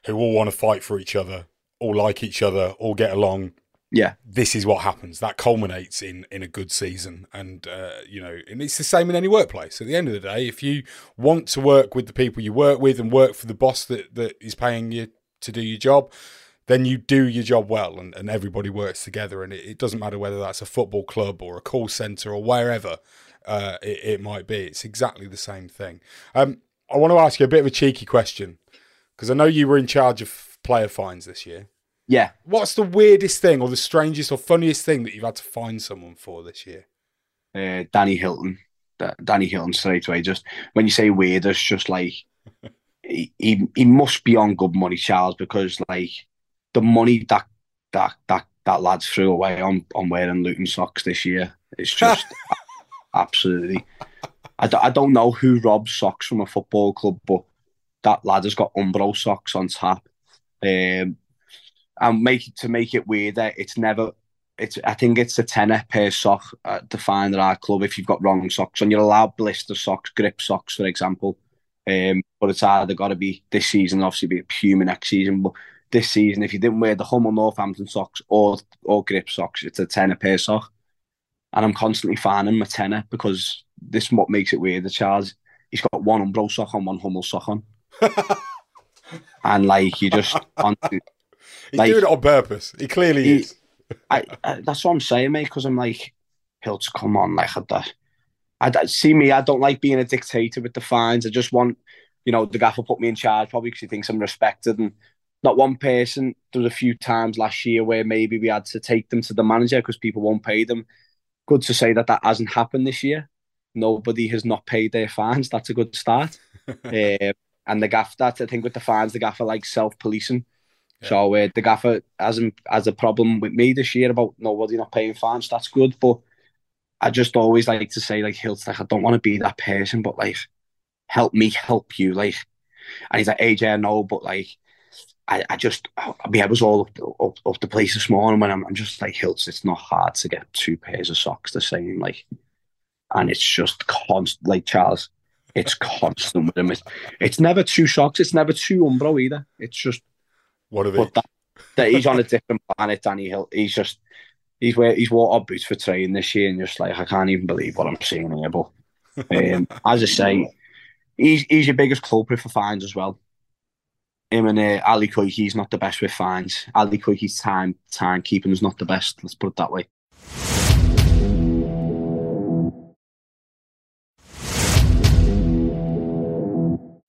who all want to fight for each other, all like each other, all get along, yeah, this is what happens. That culminates in in a good season, and uh, you know, and it's the same in any workplace. At the end of the day, if you want to work with the people you work with and work for the boss that that is paying you to do your job, then you do your job well, and, and everybody works together. And it, it doesn't matter whether that's a football club or a call center or wherever uh, it, it, might be. It's exactly the same thing. Um, I want to ask you a bit of a cheeky question because I know you were in charge of player fines this year. Yeah. What's the weirdest thing or the strangest or funniest thing that you've had to find someone for this year? Uh, Danny Hylton. Danny Hylton straight away. Just when you say weird, it's just like he, he he must be on good money, Charles, because like the money that that that that lads threw away on on wearing Luton socks this year, it's just absolutely. I d- I don't know who robs socks from a football club, but that lad has got Umbro socks on tap. Um, and make it to make it weirder. It's never. It's I think it's a tenner per sock uh, defined at our club if you've got wrong socks and you're allowed blister socks, grip socks, for example. Um, but it's either got to be this season, obviously be a Puma next season. But this season, if you didn't wear the Hummel Northampton socks or or grip socks, it's a tenner per sock. And I'm constantly finding my tenner because this what makes it weird. The Charles, he's got one Umbro sock on, one Hummel sock on. and like you just to, He's like, doing it on purpose. He clearly he, is. I, I, that's what I'm saying, mate. Because I'm like, Hilts, come on, like. I, I see me. I don't like being a dictator with the fines. I just want, you know, the gaffer put me in charge probably because he thinks I'm respected and not one person. There was a few times last year where maybe we had to take them to the manager because people won't pay them. Good to say that that hasn't happened this year. Nobody has not paid their fines. That's a good start. uh, and the gaffer, that I think with the fines, the gaffer like self policing. So uh, the gaffer hasn't has a problem with me this year about nobody not paying fines. That's good, but I just always like to say like Hilt, like I don't want to be that person, but like help me help you, like. And he's like AJ, I know, but like I, I just I mean I was all up, up, up the place this morning when I'm, I'm just like Hilts. It's not hard to get two pairs of socks the same, like, and it's just constant, like Charles. It's constant with him. It's, it's never two socks. It's never two Umbro either. It's just what are they? That, that he's on a different planet, Danny Hill. He's just he's wear he's wore our boots for training this year, and just like I can't even believe what I'm seeing here. But um, as I say, he's he's your biggest culprit for fines as well. Him and uh, Ali Koiki's not the best with fines. Ali Koiki's time timekeeping is not the best. Let's put it that way.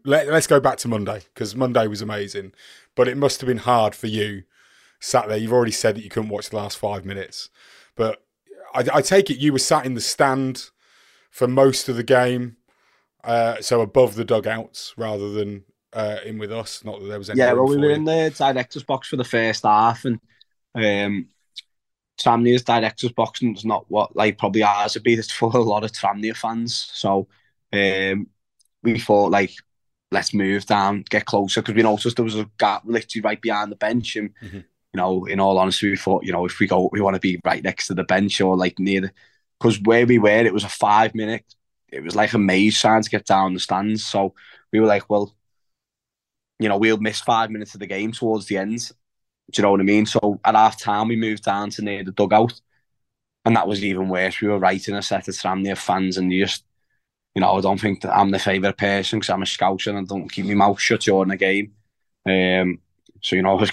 Let, us go back to Monday because Monday was amazing, but it must have been hard for you sat there. You've already said that you couldn't watch the last five minutes, but I, I take it you were sat in the stand for most of the game, uh, so above the dugouts rather than uh, in with us. Not that there was any. Yeah, well, we were you. in the director's box for the first half, and um, director's box is not what like probably ours would be. It's full a lot of Tranmere fans, so um, we thought like let's move down, get closer because we noticed there was a gap literally right behind the bench, and mm-hmm. you know, in all honesty, we thought, you know, if we go, we want to be right next to the bench or like near the, because where we were, it was a five minute, it was like a maze trying to get down the stands. So we were like, well, you know, we'll miss five minutes of the game towards the end. Do you know what I mean? So at half time, we moved down to near the dugout. And that was even worse. We were right in a set of Tranmere fans, and you just, you know, I don't think I'm the favourite person because I'm a scouser and I don't keep my mouth shut during the game. Um, so, you know, I was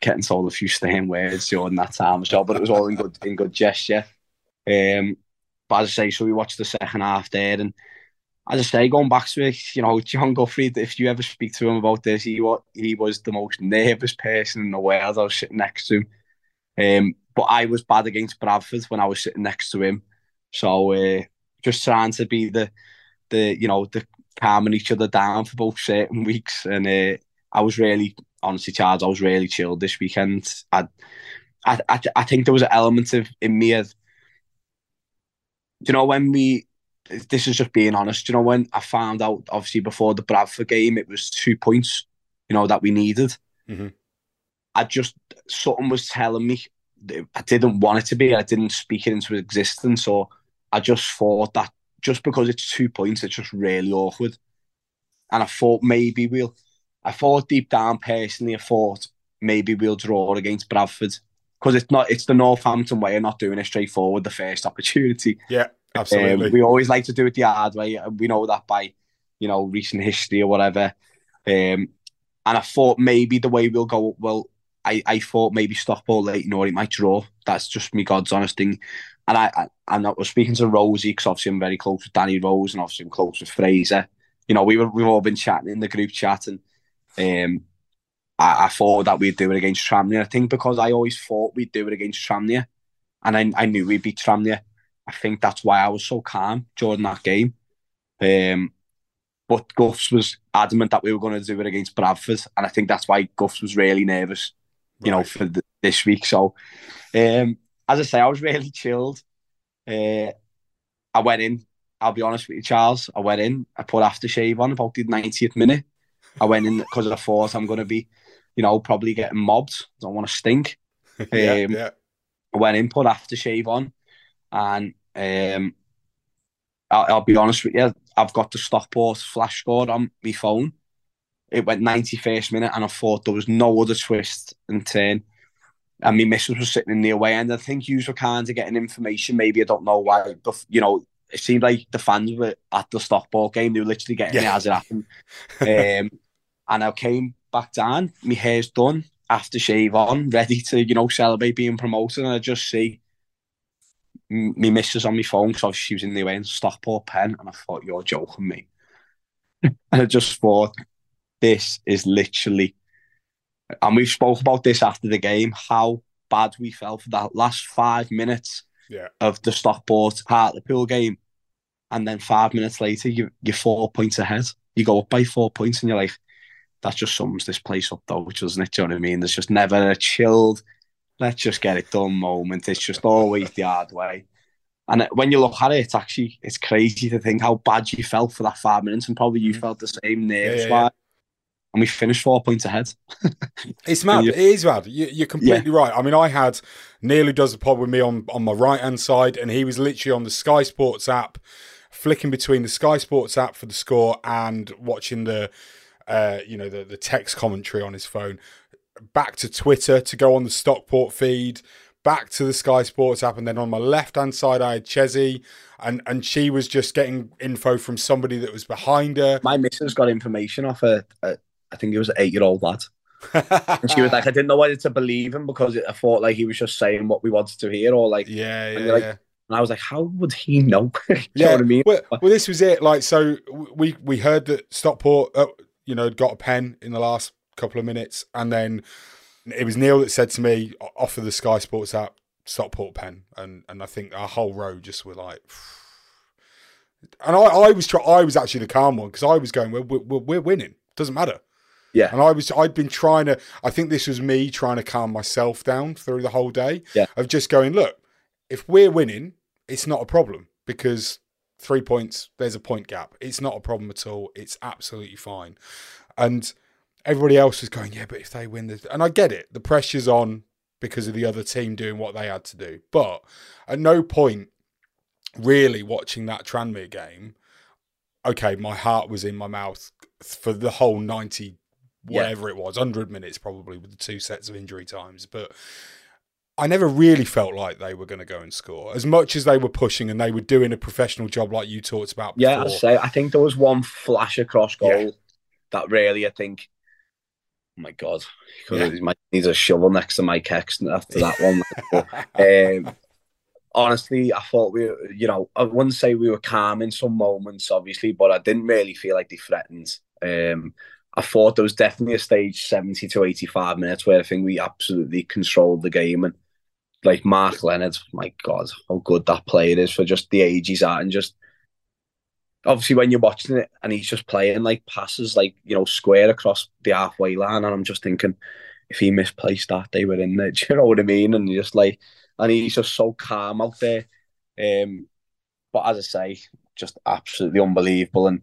getting told a few staying words during that time as well, but it was all in good in good gesture. Um, but as I say, so we watched the second half there, and as I say, going back to it, you know, Jon Guthrie, if you ever speak to him about this, he what he was the most nervous person in the world. I was sitting next to him, um, but I was bad against Bradford when I was sitting next to him. So uh, just trying to be the the you know the calming each other down for both certain weeks, and uh, I was really honestly, Charles, I was really chilled this weekend. I, I, I, I think there was an element of in me of, you know, when we, this is just being honest, you know, when I found out, obviously, before the Bradford game, it was two points, you know, that we needed. Mm-hmm. I just, something was telling me I didn't want it to be. I didn't speak it into existence. So I just thought that just because it's two points, it's just really awkward. And I thought maybe we'll I thought deep down personally, I thought maybe we'll draw against Bradford because it's not it's the Northampton way of not doing it straightforward the first opportunity. Yeah, absolutely. Um, we always like to do it the hard way. We know that by you know recent history or whatever. Um, and I thought maybe the way we'll go well. I, I thought maybe Stockport late or it might draw. That's just me God's honest thing. And I, I and I was speaking to Rosie because obviously I'm very close with Danny Rose and obviously I'm close with Fraser. You know, we were we've all been chatting in the group chat and um, I, I, thought that we'd do it against Tranmere. I think because I always thought we'd do it against Tranmere, and I, I knew we'd beat Tranmere. I think that's why I was so calm during that game. Um, but Guffs was adamant that we were going to do it against Bradford, and I think that's why Guffs was really nervous, you right. know, for the, this week. So, um, as I say, I was really chilled. Uh, I went in. I'll be honest with you, Charles. I went in. I put aftershave on about the 90th minute. I went in because I thought I'm going to be, you know, probably getting mobbed. Don't want to stink. yeah, um, yeah. I went in, put aftershave on, and um, I'll, I'll, be honest with you, I've got the Stockport flash score on my phone. It went 91st minute, and I thought there was no other twist and turn. And my missus was sitting in the away end. I think you were kind of getting information. Maybe I don't know why, but you know, it seemed like the fans were at the Stockport game. They were literally getting yeah. it as it happened. um, and I came back down, my hair's done, after shave on, ready to, you know, celebrate being promoted. And I just see me missus on my phone because she was in the way in Stockport pen. And I thought, you're joking me. and I just thought, this is literally, and we spoke about this after the game, how bad we felt for that last five minutes yeah. of the Stockport Hartlepool game. And then five minutes later, you, you're four points ahead. You go up by four points and you're like, that just sums this place up though, which doesn't it? Do you know what I mean? There's just never a chilled, let's just get it done moment. It's just always the hard way. And when you look at it, it's actually it's crazy to think how bad you felt for that five minutes, and probably you mm-hmm. felt the same nerves. Yeah, yeah, yeah. And we finished four points ahead. it's mad. it is mad. You, are completely right. I mean, I had Neil who does the pod with me on on my right hand side, and he was literally on the Sky Sports app, flicking between the Sky Sports app for the score and watching the uh, you know, the, the text commentary on his phone, back to Twitter to go on the Stockport feed, back to the Sky Sports app, and then on my left hand side I had Chessie, and and she was just getting info from somebody that was behind her. My missus got information off a, a I think he was an eight year old lad. and she was like, I didn't know whether to believe him because I thought like he was just saying what we wanted to hear, or like, yeah, yeah, like, yeah. And I was like, how would he know? yeah, I mean? Well, well, this was it. Like, so we we heard that Stockport, uh, you know, got a pen in the last couple of minutes, and then it was Neil that said to me, "Offer the Sky Sports app Stockport pen," and and I think our whole row just were like. And I, I was try, I was actually the calm one because I was going, we're, we're, we're winning. Doesn't matter. Yeah. And I was, I'd been trying to, I think this was me trying to calm myself down through the whole day. Yeah. Of just going, look, if we're winning, it's not a problem because three points, there's a point gap. It's not a problem at all. It's absolutely fine. And everybody else was going, yeah, but if they win this, and I get it, the pressure's on because of the other team doing what they had to do. But at no point, really, watching that Tranmere game, okay, my heart was in my mouth for the whole ninety, whatever yeah. it was, hundred minutes probably with the two sets of injury times, but. I never really felt like they were going to go and score as much as they were pushing and they were doing a professional job like you talked about. Before. Yeah, I say I think there was one flash across goal yeah. that really I think Oh my god, yeah. he might need a shovel next to Mike Hexton after that one. um, honestly, I thought we, you know, I wouldn't say we were calm in some moments, obviously, but I didn't really feel like they threatened. Um, I thought there was definitely a stage 70 to 85 minutes where I think we absolutely controlled the game. And like Marc Leonard, my God, how good that player is for just the age he's at and just obviously when you're watching it and he's just playing like passes like you know square across the halfway line and I'm just thinking if he misplaced that they were in there do you know what I mean and just like and he's just so calm out there um but as I say just absolutely unbelievable and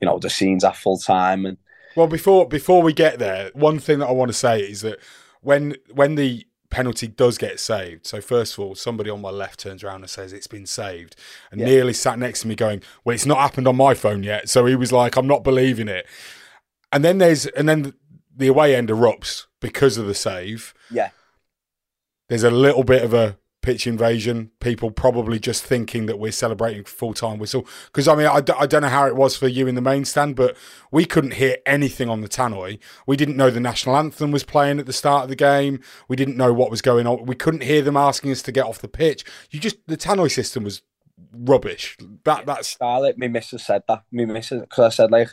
you know the scenes at full time and well before before we get there one thing that I want to say is that when when the penalty does get saved. So first of all, somebody on my left turns around and says it's been saved, and yeah. nearly sat next to me going, "Well, it's not happened on my phone yet." So he was like, "I'm not believing it." And then there's and then the away end erupts because of the save. Yeah. There's a little bit of a pitch invasion. People probably just thinking that we're celebrating full time whistle. Because I mean, I d- I don't know how it was for you in the main stand, but we couldn't hear anything on the tannoy. We didn't know the national anthem was playing at the start of the game. We didn't know what was going on. We couldn't hear them asking us to get off the pitch. You just the tannoy system was rubbish. That that's Scarlett. My missus said that. My missus because I said like.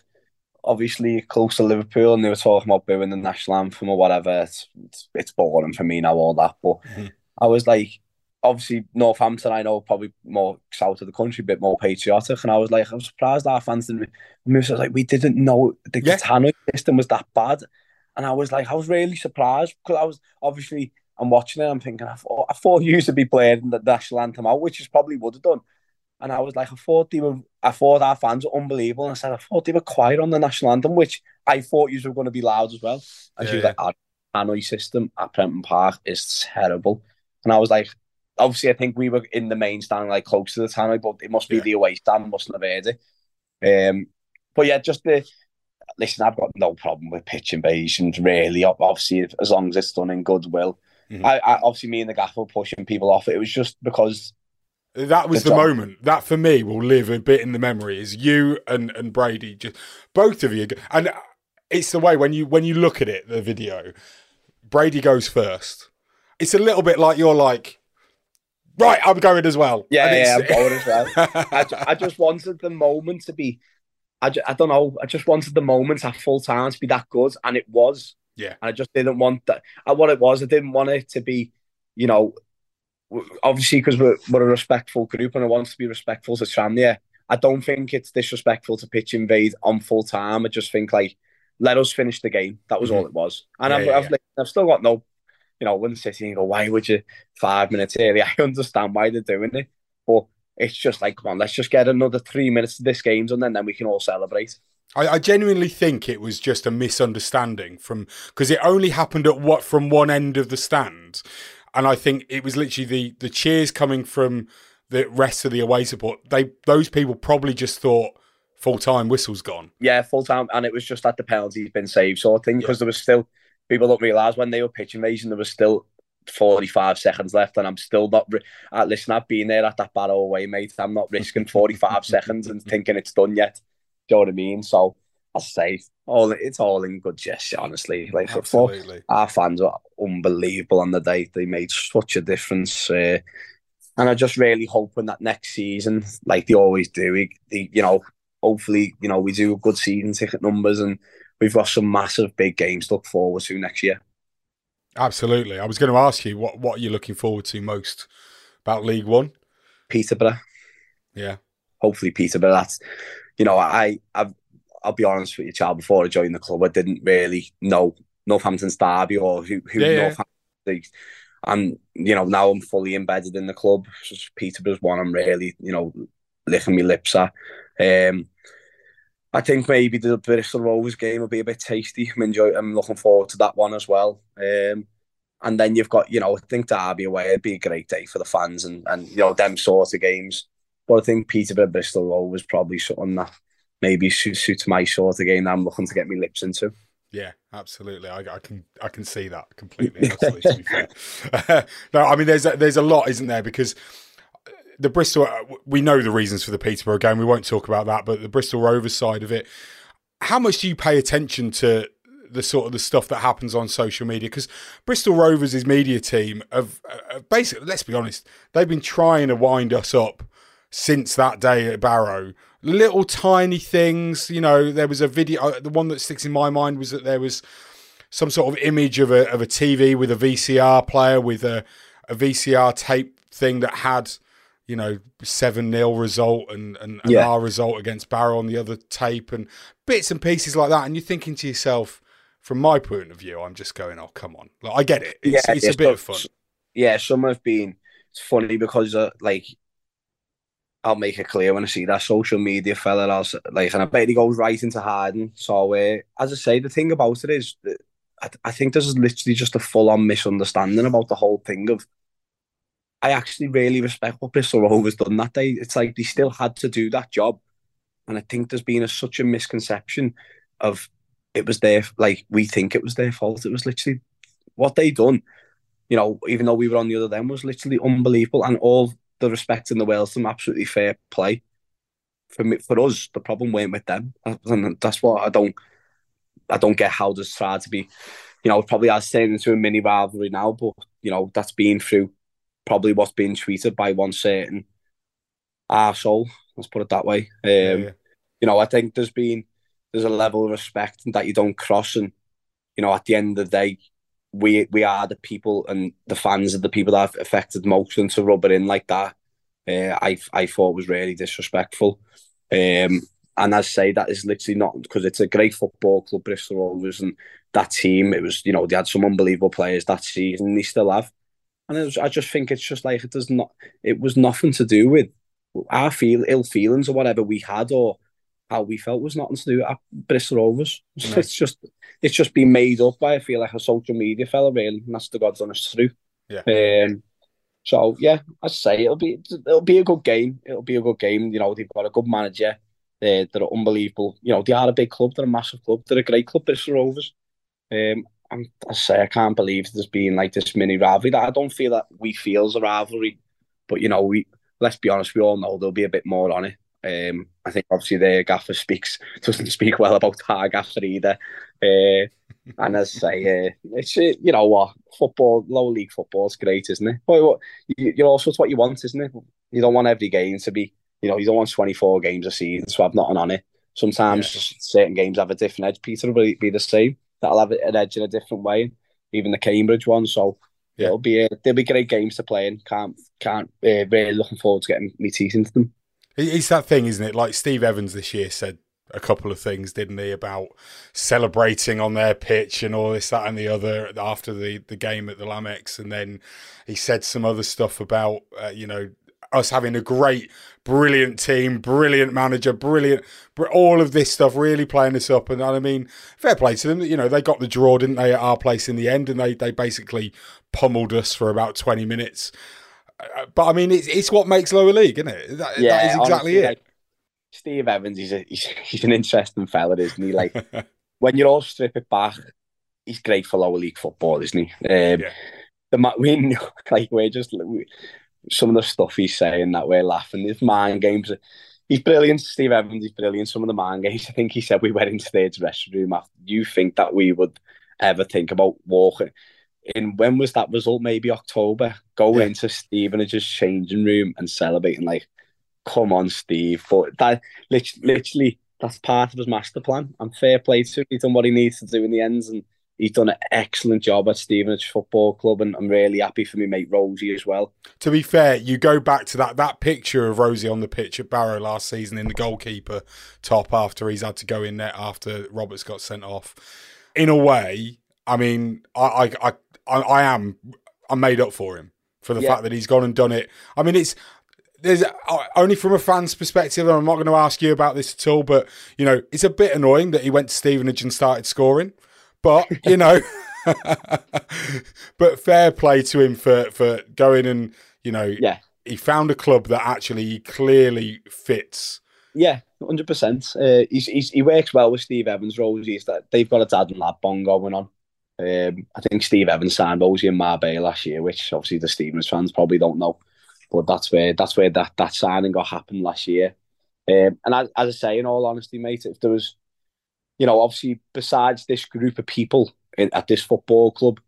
Obviously, close to Liverpool, and they were talking about booing the national anthem or whatever. It's, it's, it's boring for me now, all that. But mm-hmm. I was like, obviously Northampton, I know probably more south of the country, a bit more patriotic. And I was like, I was surprised our fans didn't. I was like, we didn't know the yeah. System was that bad. And I was like, I was really surprised because I was obviously I'm watching it. I'm thinking, I thought, I thought you used to be playing the national anthem out, which is probably would have done. And I was like, I thought they were, I thought our fans were unbelievable. And I said, I thought they were quiet on the national anthem, which I thought you were going to be loud as well. And yeah, she was yeah. like, our tannoy system at Prenton Park is terrible. And I was like, obviously, I think we were in the main stand, like close to the tannoy, but it must be yeah. the away stand, mustn't have heard it. Um, but yeah, just the listen, I've got no problem with pitch invasions, really. Obviously, as long as it's done in goodwill. Mm-hmm. I, I, obviously, me and the gaffer pushing people off it. Was just because that was the, the moment that for me will live a bit in the memory. Is you and and Brady, just both of you, and it's the way when you when you look at it, the video. Brady goes first. It's a little bit like you're like, right, I'm going as well. Yeah, yeah, I'm going as well. I, I, just wanted the moment to be, I, just, I don't know, I just wanted the moment at full time to be that good, and it was. Yeah. And I just didn't want that. Uh, what it was, I didn't want it to be, you know, obviously because we're, we're a respectful group and I want to be respectful to Tranmere. I don't think it's disrespectful to pitch invade on full time. I just think like, let us finish the game. That was mm-hmm. all it was. And yeah, I've, yeah. I've, I've, still got no you know, when City and go, why would you five minutes early? I understand why they're doing it, but it's just like, come on, let's just get another three minutes of this game and then, then we can all celebrate. I, I genuinely think it was just a misunderstanding from because it only happened at what from one end of the stand, and I think it was literally the the cheers coming from the rest of the away support. They those people probably just thought full time whistle's gone. Yeah, full time, and it was just that the penalty's been saved sort of thing because yeah. there was still people don't realise when they were pitching invasion, there was still 45 seconds left, and I'm still not. Uh, listen, I've been there at that Barrow away, mate. I'm not risking 45 seconds and thinking it's done yet. Do you know what I mean? So I say, all it's all in good gesture, honestly. Like Absolutely. our fans were unbelievable on the day. They made such a difference. Uh, and I'm just really hoping that next season, like they always do, we, they, you know, hopefully, you know, we do a good season ticket numbers and we've got some massive big games to look forward to next year. Absolutely. I was going to ask you what what you're you looking forward to most about League One? Peterborough. Yeah. Hopefully Peterborough. That's you know I I've, I'll be honest with you, child. Before I joined the club, I didn't really know Northampton's derby or who who yeah, Northampton. Yeah. And you know now I'm fully embedded in the club. Peterborough's one I'm really you know licking my lips at. Um, I think maybe the Bristol Rovers game will be a bit tasty. I'm enjoy. I'm looking forward to that one as well. Um, and then you've got, you know, I think Derby away would be a great day for the fans and and you know them sort of games. But I think Peterborough Bristol Rovers probably something that maybe suits, suits my sort of game that I'm looking to get my lips into. Yeah, absolutely. I, I, can I can see that completely. fair. no, I mean there's a, there's a lot, isn't there? Because the Bristol, uh, we know the reasons for the Peterborough game. We won't talk about that, but the Bristol Rovers side of it. How much do you pay attention to the sort of the stuff that happens on social media? Because Bristol Rovers' media team have, have basically, let's be honest, they've been trying to wind us up since that day at Barrow. Little tiny things, you know. There was a video. Uh, the one that sticks in my mind was that there was some sort of image of a of a TV with a VCR player with a a VCR tape thing that had you know, 7 0 result and, and an yeah. R result against Barrow on the other tape and bits and pieces like that. And you're thinking to yourself, from my point of view, I'm just going, oh, come on. Like, I get it. It's, yeah, it's a bit of fun. Yeah, some have been, it's funny because, uh, like, I'll make it clear when I see that social media fella, I'll, like, and I bet he goes right into hiding. So, uh, as I say, the thing about it is, I, I think this is literally just a full on misunderstanding about the whole thing of I actually really respect what Bristol Rovers done that day. It's like they still had to do that job, and I think there's been a, such a misconception of it was their like we think it was their fault. It was literally what they done. You know, even though we were on the other end, was literally unbelievable, and all the respect in the world them, absolutely fair play. For me, for us, the problem went with them, uh, and that's what I don't, I don't get how there's tried to be, you know, probably has turned into a mini rivalry now, but you know that's been through probably what's being tweeted by one certain arsehole. Let's put it that way. Um, yeah. You know, I think there's been there's a level of respect that you don't cross, and you know, at the end of the day, we we are the people and the fans of the people that have affected most, and to rub it in like that, uh, I I thought was really disrespectful. Um, and as I say, that is literally not because it's a great football club, Bristol Rovers, and that team. It was, you know, they had some unbelievable players that season. They still have. And was, I just think it's just like it does not. It was nothing to do with our feel ill feelings or whatever we had or how we felt was nothing to do with Bristol Rovers. It's just it's just been made up by I feel like a social media fella really, and that's the God's honest truth. Yeah. Um, so yeah, I say it'll be it'll be a good game. It'll be a good game. You know, they've got a good manager. They're, they're unbelievable. You know, they are a big club. They're a massive club. They're a great club, Bristol Rovers. Um, I'm, I say I can't believe there's been like this mini rivalry. That I don't feel that we feel as a rivalry, but you know, we let's be honest, we all know there'll be a bit more on it. Um, I think obviously the gaffer speaks doesn't speak well about our gaffer either. Uh, and as I say, uh, it's uh, you know what football, lower league football is great, isn't it? But you, you also it's what you want, isn't it? You don't want every game to be, you know, you don't want twenty four games a season to have nothing on it. Sometimes yeah. certain games have a different edge. Peter will be the same that'll have an edge in a different way. Even the Cambridge one, so yeah. it'll be a, they'll be great games to play in. Can't can't uh, really looking forward to getting me teeth into them. It's that thing, isn't it? Like Steve Evans this year said a couple of things, didn't he, about celebrating on their pitch and all this, that, and the other after the, the game at the Lamex. And then he said some other stuff about, uh, you know, us having a great, brilliant team, brilliant manager, brilliant, all of this stuff really playing us up. And I mean, fair play to them. You know, they got the draw, didn't they, at our place in the end, and they they basically pummeled us for about twenty minutes. Uh, but I mean, it's it's what makes lower league, isn't it? That, yeah, that is exactly honestly, it. Like, Steve Evans, he's a he's, he's an interesting fella, isn't he? Like when you all strip it back, he's great for lower league football, isn't he? Um, yeah. The we like we're just we, some of the stuff he's saying that we're laughing. His mind games, he's brilliant. Steve Evans, he's brilliant. Some of the mind games, I think he said we went into the dressing room after. You think that we would ever think about walking? In when was that result? Maybe October. Go yeah. into Stevenage's changing room and celebrating like, come on, Steve. But that literally, that's part of his master plan. And fair play to him. He's done what he needs to do in the ends and he's done an excellent job at Stevenage Football Club, and I'm really happy for me mate Rosie as well. To be fair, you go back to that that picture of Rosie on the pitch at Barrow last season in the goalkeeper top after he's had to go in net after Roberts got sent off. In a way, I mean, I I I, I am I'm made up for him for the yeah. fact that he's gone and done it. I mean, it's there's uh, only from a fan's perspective, and I'm not going to ask you about this at all, but you know, it's a bit annoying that he went to Stevenage and started scoring. But you know, but fair play to him for for going and you know, Yeah. he found a club that actually clearly fits. Yeah, hundred percent. Uh, he's, he's he works well with Steve Evans. Rosie, that they've got a dad and lad bond going on. Um, I think Steve Evans signed Rosie in Marbella last year, which obviously the Stevens fans probably don't know, but that's where that's where that that signing got happened last year. Um, and as, as I say, in all honesty, mate, if there was, you know, obviously besides this group of people in, at this football club,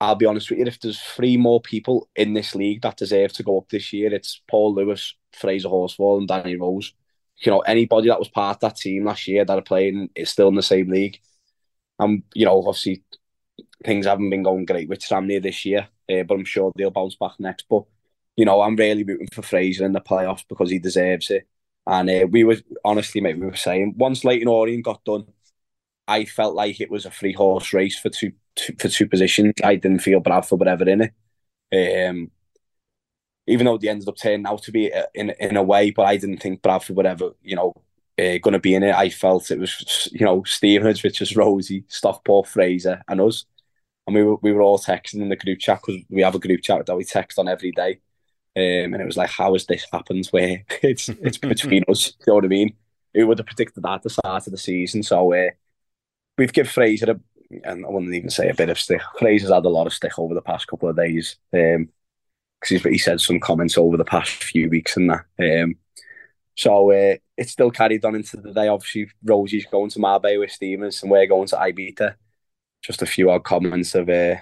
I'll be honest with you, if there's three more people in this league that deserve to go up this year, it's Paul Lewis, Fraser Horsfall, and Danny Rose you know, anybody that was part of that team last year that are playing is still in the same league. And, you know, obviously things haven't been going great with Tranmere this year, uh, but I'm sure they'll bounce back next. But, you know, I'm really rooting for Fraser in the playoffs because he deserves it. And uh, we were, honestly, mate, we were saying, once Leyton Orient got done, I felt like it was a free horse race for two, two for two positions. I didn't feel Bradford were ever in it. Um, even though they ended up turning out to be uh, in in a way, but I didn't think Bradford would ever, you know, uh, going to be in it. I felt it was, you know, Stevenage, which was Rosie, Stockport, Fraser, and us. And we were, we were all texting in the group chat because we have a group chat that we text on every day. Um, and it was like, how has this happened where it's it's between us? You know what I mean? Who would have predicted that at the start of the season? So uh, we've given Fraser, a, and I wouldn't even say a bit of stick. Fraser's had a lot of stick over the past couple of days. Um, because he said some comments over the past few weeks and that. Um, so uh, it's still carried on into the day. Obviously, Rosie's going to Marbella with Stevens, and we're going to Ibiza. Just a few odd comments of uh,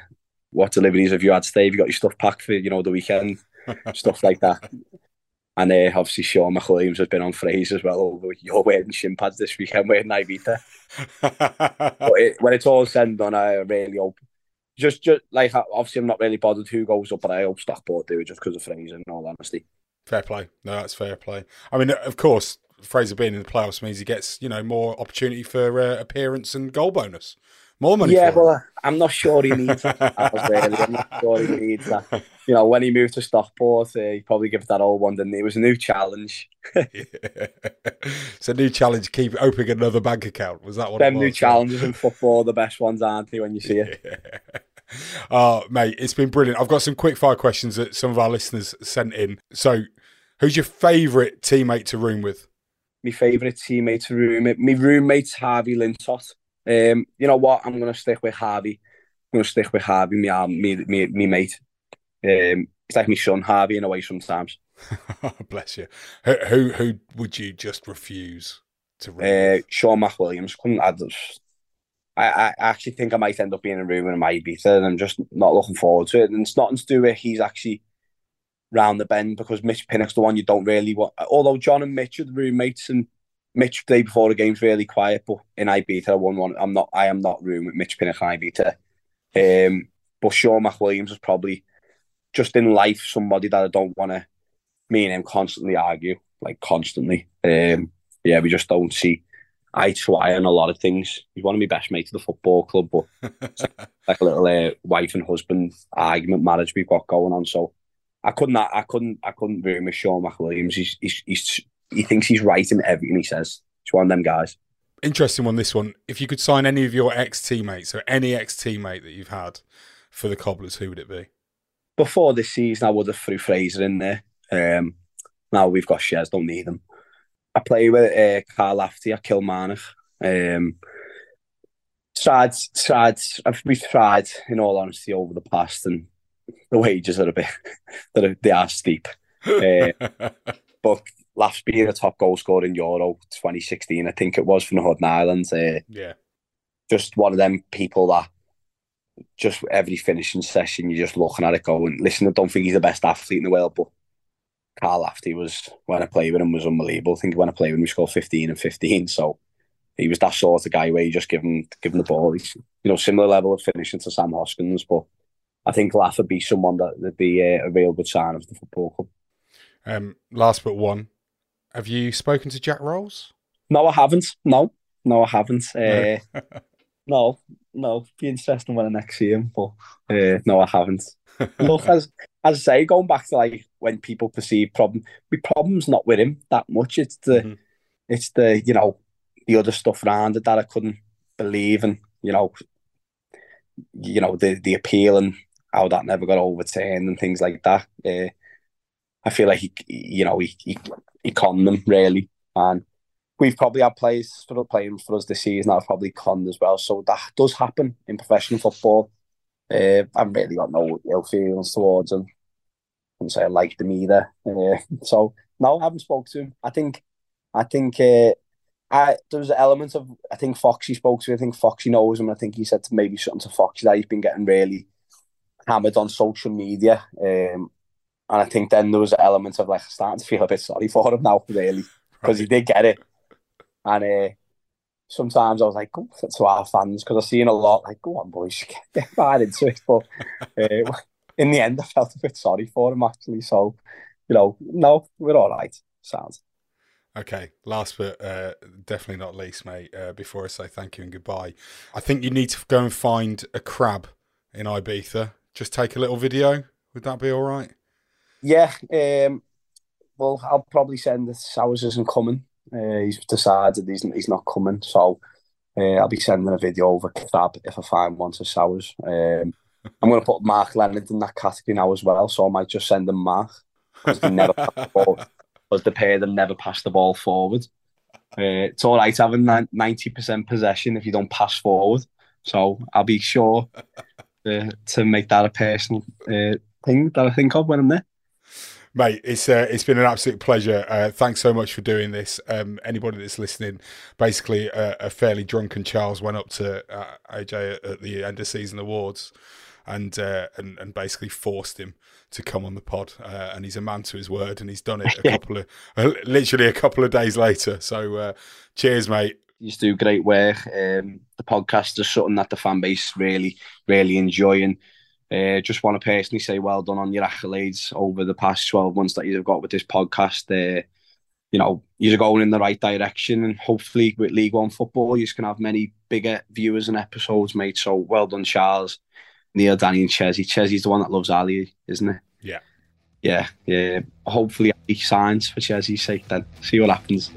what deliveries have you had today? Have you got your stuff packed for you know the weekend, stuff like that. And uh, obviously, Shaun McWilliams has been on Fraser as well. Over you're wearing shin pads this weekend, wearing Ibiza. but it, when it's all said and done, I really hope just, just like obviously, I'm not really bothered who goes up, but I hope Stockport do it just because of Fraser. In all honesty, fair play. No, that's fair play. I mean, of course, Fraser being in the playoffs means he gets you know more opportunity for uh, appearance and goal bonus, more money. Yeah, well. I'm not sure he needs that. really. I'm not sure he needs that. You know, when he moved to Stockport, uh, he probably give that old one. Didn't he? It was a new challenge. it's a new challenge. Keep opening another bank account. Was that one? Them new challenges in football, the best ones, aren't they? When you see it. Yeah. Oh, mate, it's been brilliant. I've got some quick fire questions that some of our listeners sent in. So, who's your favourite teammate to room with? My favourite teammate to room with? My roommate's Harvey Lintott. Um, you know what? I'm going to stick with Harvey. I'm going to stick with Harvey, me, me, me, me mate. Um, it's like my son, Harvey, in a way sometimes. Bless you. Who, who, who would you just refuse to room uh, Shaun McWilliams. Couldn't add I, I actually think I might end up being in a room and I might beat it, and I'm just not looking forward to it. And it's nothing to do with he's actually round the bend because Mitch Pinnock's the one you don't really want. Although John and Mitch are the roommates, and Mitch the day before the game's really quiet, but in Ibiza I won one. I'm not. I am not room with Mitch Pinnock and Ibiza. Um, but Shaun McWilliams is probably just in life somebody that I don't want to. Me and him constantly argue, like constantly. Um, yeah, we just don't see I try on a lot of things. He's one of my best mates at the football club, but like a little uh, wife and husband argument marriage we've got going on. So I couldn't, I couldn't, I couldn't room with Shaun McWilliams. He's, he's, he's, he thinks he's right in everything he says. He's one of them guys. Interesting one. This one. If you could sign any of your ex teammates or any ex teammate that you've had for the Cobblers, who would it be? Before this season, I would have threw Fraser in there. Um, now we've got shares, don't need them. I play with uh, Kyle Lafferty at Kilmarnock. Um, tried, tried, we've tried, in all honesty, over the past, and the wages are a bit, they're, they are steep. Uh, but last being a top goal scorer in Euro 2016, I think it was for Northern Ireland. Uh, yeah. Just one of them people that just every finishing session, you're just looking at it going, listen, I don't think he's the best athlete in the world, but Kyle Lafferty was when I played with him was unbelievable. I think when I played with him, we scored fifteen and fifteen. So he was that sort of guy where you just give him give him the ball. He's you know similar level of finishing to Sam Hoskins, but I think Laff would be someone that would be uh, a real good sign of the football club. Um, last but one, have you spoken to Jack Rolls? No, I haven't. No, no, I haven't. Uh, no, no. Be interesting when I next see him, but uh, no, I haven't. Look, as as I say, going back to like when people perceive problem, my problem's not with him that much. It's the, mm-hmm. it's the you know, the other stuff around it that I couldn't believe, and you know, you know the the appeal and how that never got overturned and things like that. Uh, I feel like he, you know, he he, he conned them really, and we've probably had players for playing for us this season that have probably conned as well. So that does happen in professional football. Uh, I've really got no ill feelings towards him. I wouldn't say I liked him either. Uh, so no, I haven't spoke to him. I think, I think, uh, I there's elements of I think Foxy spoke to. Him. I think Foxy knows him. I think he said maybe something to Foxy that he's been getting really hammered on social media. Um, and I think then there was an of like starting to feel a bit sorry for him now, really, because right. he did get it. And uh, sometimes I was like, go to our fans because I've seen a lot like, go on, boys, get right into it. But uh, in the end, I felt a bit sorry for him actually. So, you know, no, we're all right. Sounds. Okay, last but uh, definitely not least, mate. Uh, before I say thank you and goodbye, I think you need to go and find a crab in Ibiza. Just take a little video. Would that be all right? Yeah. Um, well, I'll probably send the Sowers isn't coming. Uh, he's decided he's he's not coming, so uh, I'll be sending a video over crab if I find one to Sowers. Um, I'm going to put Marc Leonard in that category now as well, so I might just send him Marc because never the pair of them never pass the ball forward. Uh, it's all right having ninety percent possession if you don't pass forward. So I'll be sure uh, to make that a personal uh, thing that I think of when I'm there. Mate, it's uh, it's been an absolute pleasure. Uh, thanks so much for doing this. Um, anybody that's listening, basically, uh, a fairly drunken Charles went up to uh, AJ at the end of season awards, and uh, and and basically forced him to come on the pod. Uh, and he's a man to his word, and he's done it a couple of literally a couple of days later. So, cheers, mate. You do great work. Um, the podcast is something that the fan base really, really enjoying. Uh, just want to personally say well done on your accolades over the past 12 months that you've got with this podcast. Uh, you know, you're going in the right direction, and hopefully with League One football, you can have many bigger viewers and episodes, made. So well done, Charles, Neil, Danny, and Chessie. Chessie's the one that loves Ali, isn't it? Yeah. Yeah, yeah. Hopefully he signs for Chessie's sake then. See what happens.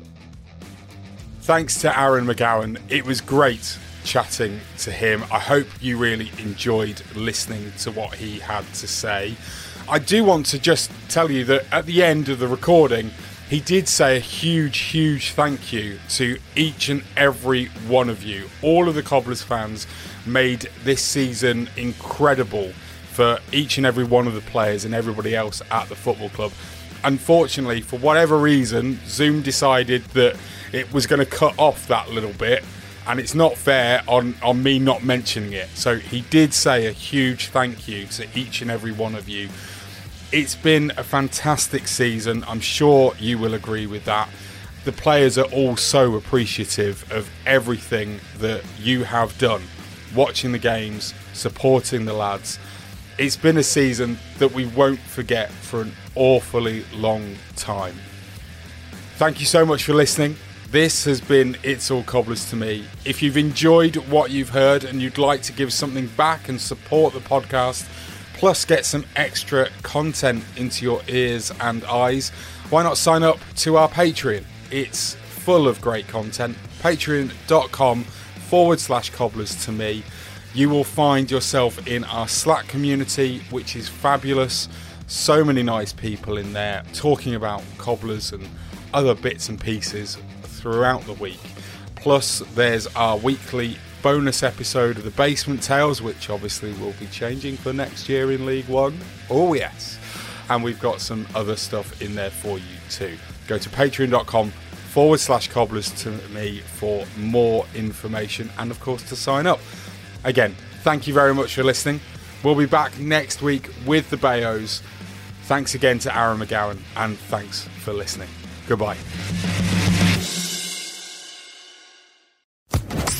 Thanks to Aaron McGowan. It was great chatting to him. I hope you really enjoyed listening to what he had to say. I do want to just tell you that at the end of the recording, he did say a huge, huge thank you to each and every one of you. All of the Cobblers fans made this season incredible for each and every one of the players and everybody else at the football club. Unfortunately, for whatever reason, Zoom decided that it was going to cut off that little bit and it's not fair on, on me not mentioning it. So he did say a huge thank you to each and every one of you. It's been a fantastic season. I'm sure you will agree with that. The players are all so appreciative of everything that you have done, watching the games, supporting the lads. It's been a season that we won't forget for an awfully long time. Thank you so much for listening. This has been It's All Cobblers to me. If you've enjoyed what you've heard and you'd like to give something back and support the podcast, plus get some extra content into your ears and eyes, why not sign up to our Patreon? It's full of great content. Patreon.com forward slash cobblers to me. You will find yourself in our Slack community, which is fabulous. So many nice people in there talking about cobblers and other bits and pieces throughout the week. Plus, there's our weekly bonus episode of the Basement Tales, which obviously will be changing for next year in League One. Oh, yes. And we've got some other stuff in there for you too. Go to patreon.com forward slash cobblers to me for more information and, of course, to sign up. Again, thank you very much for listening. We'll be back next week with the Bayos. Thanks again to Aaron McGowan and thanks for listening. Goodbye.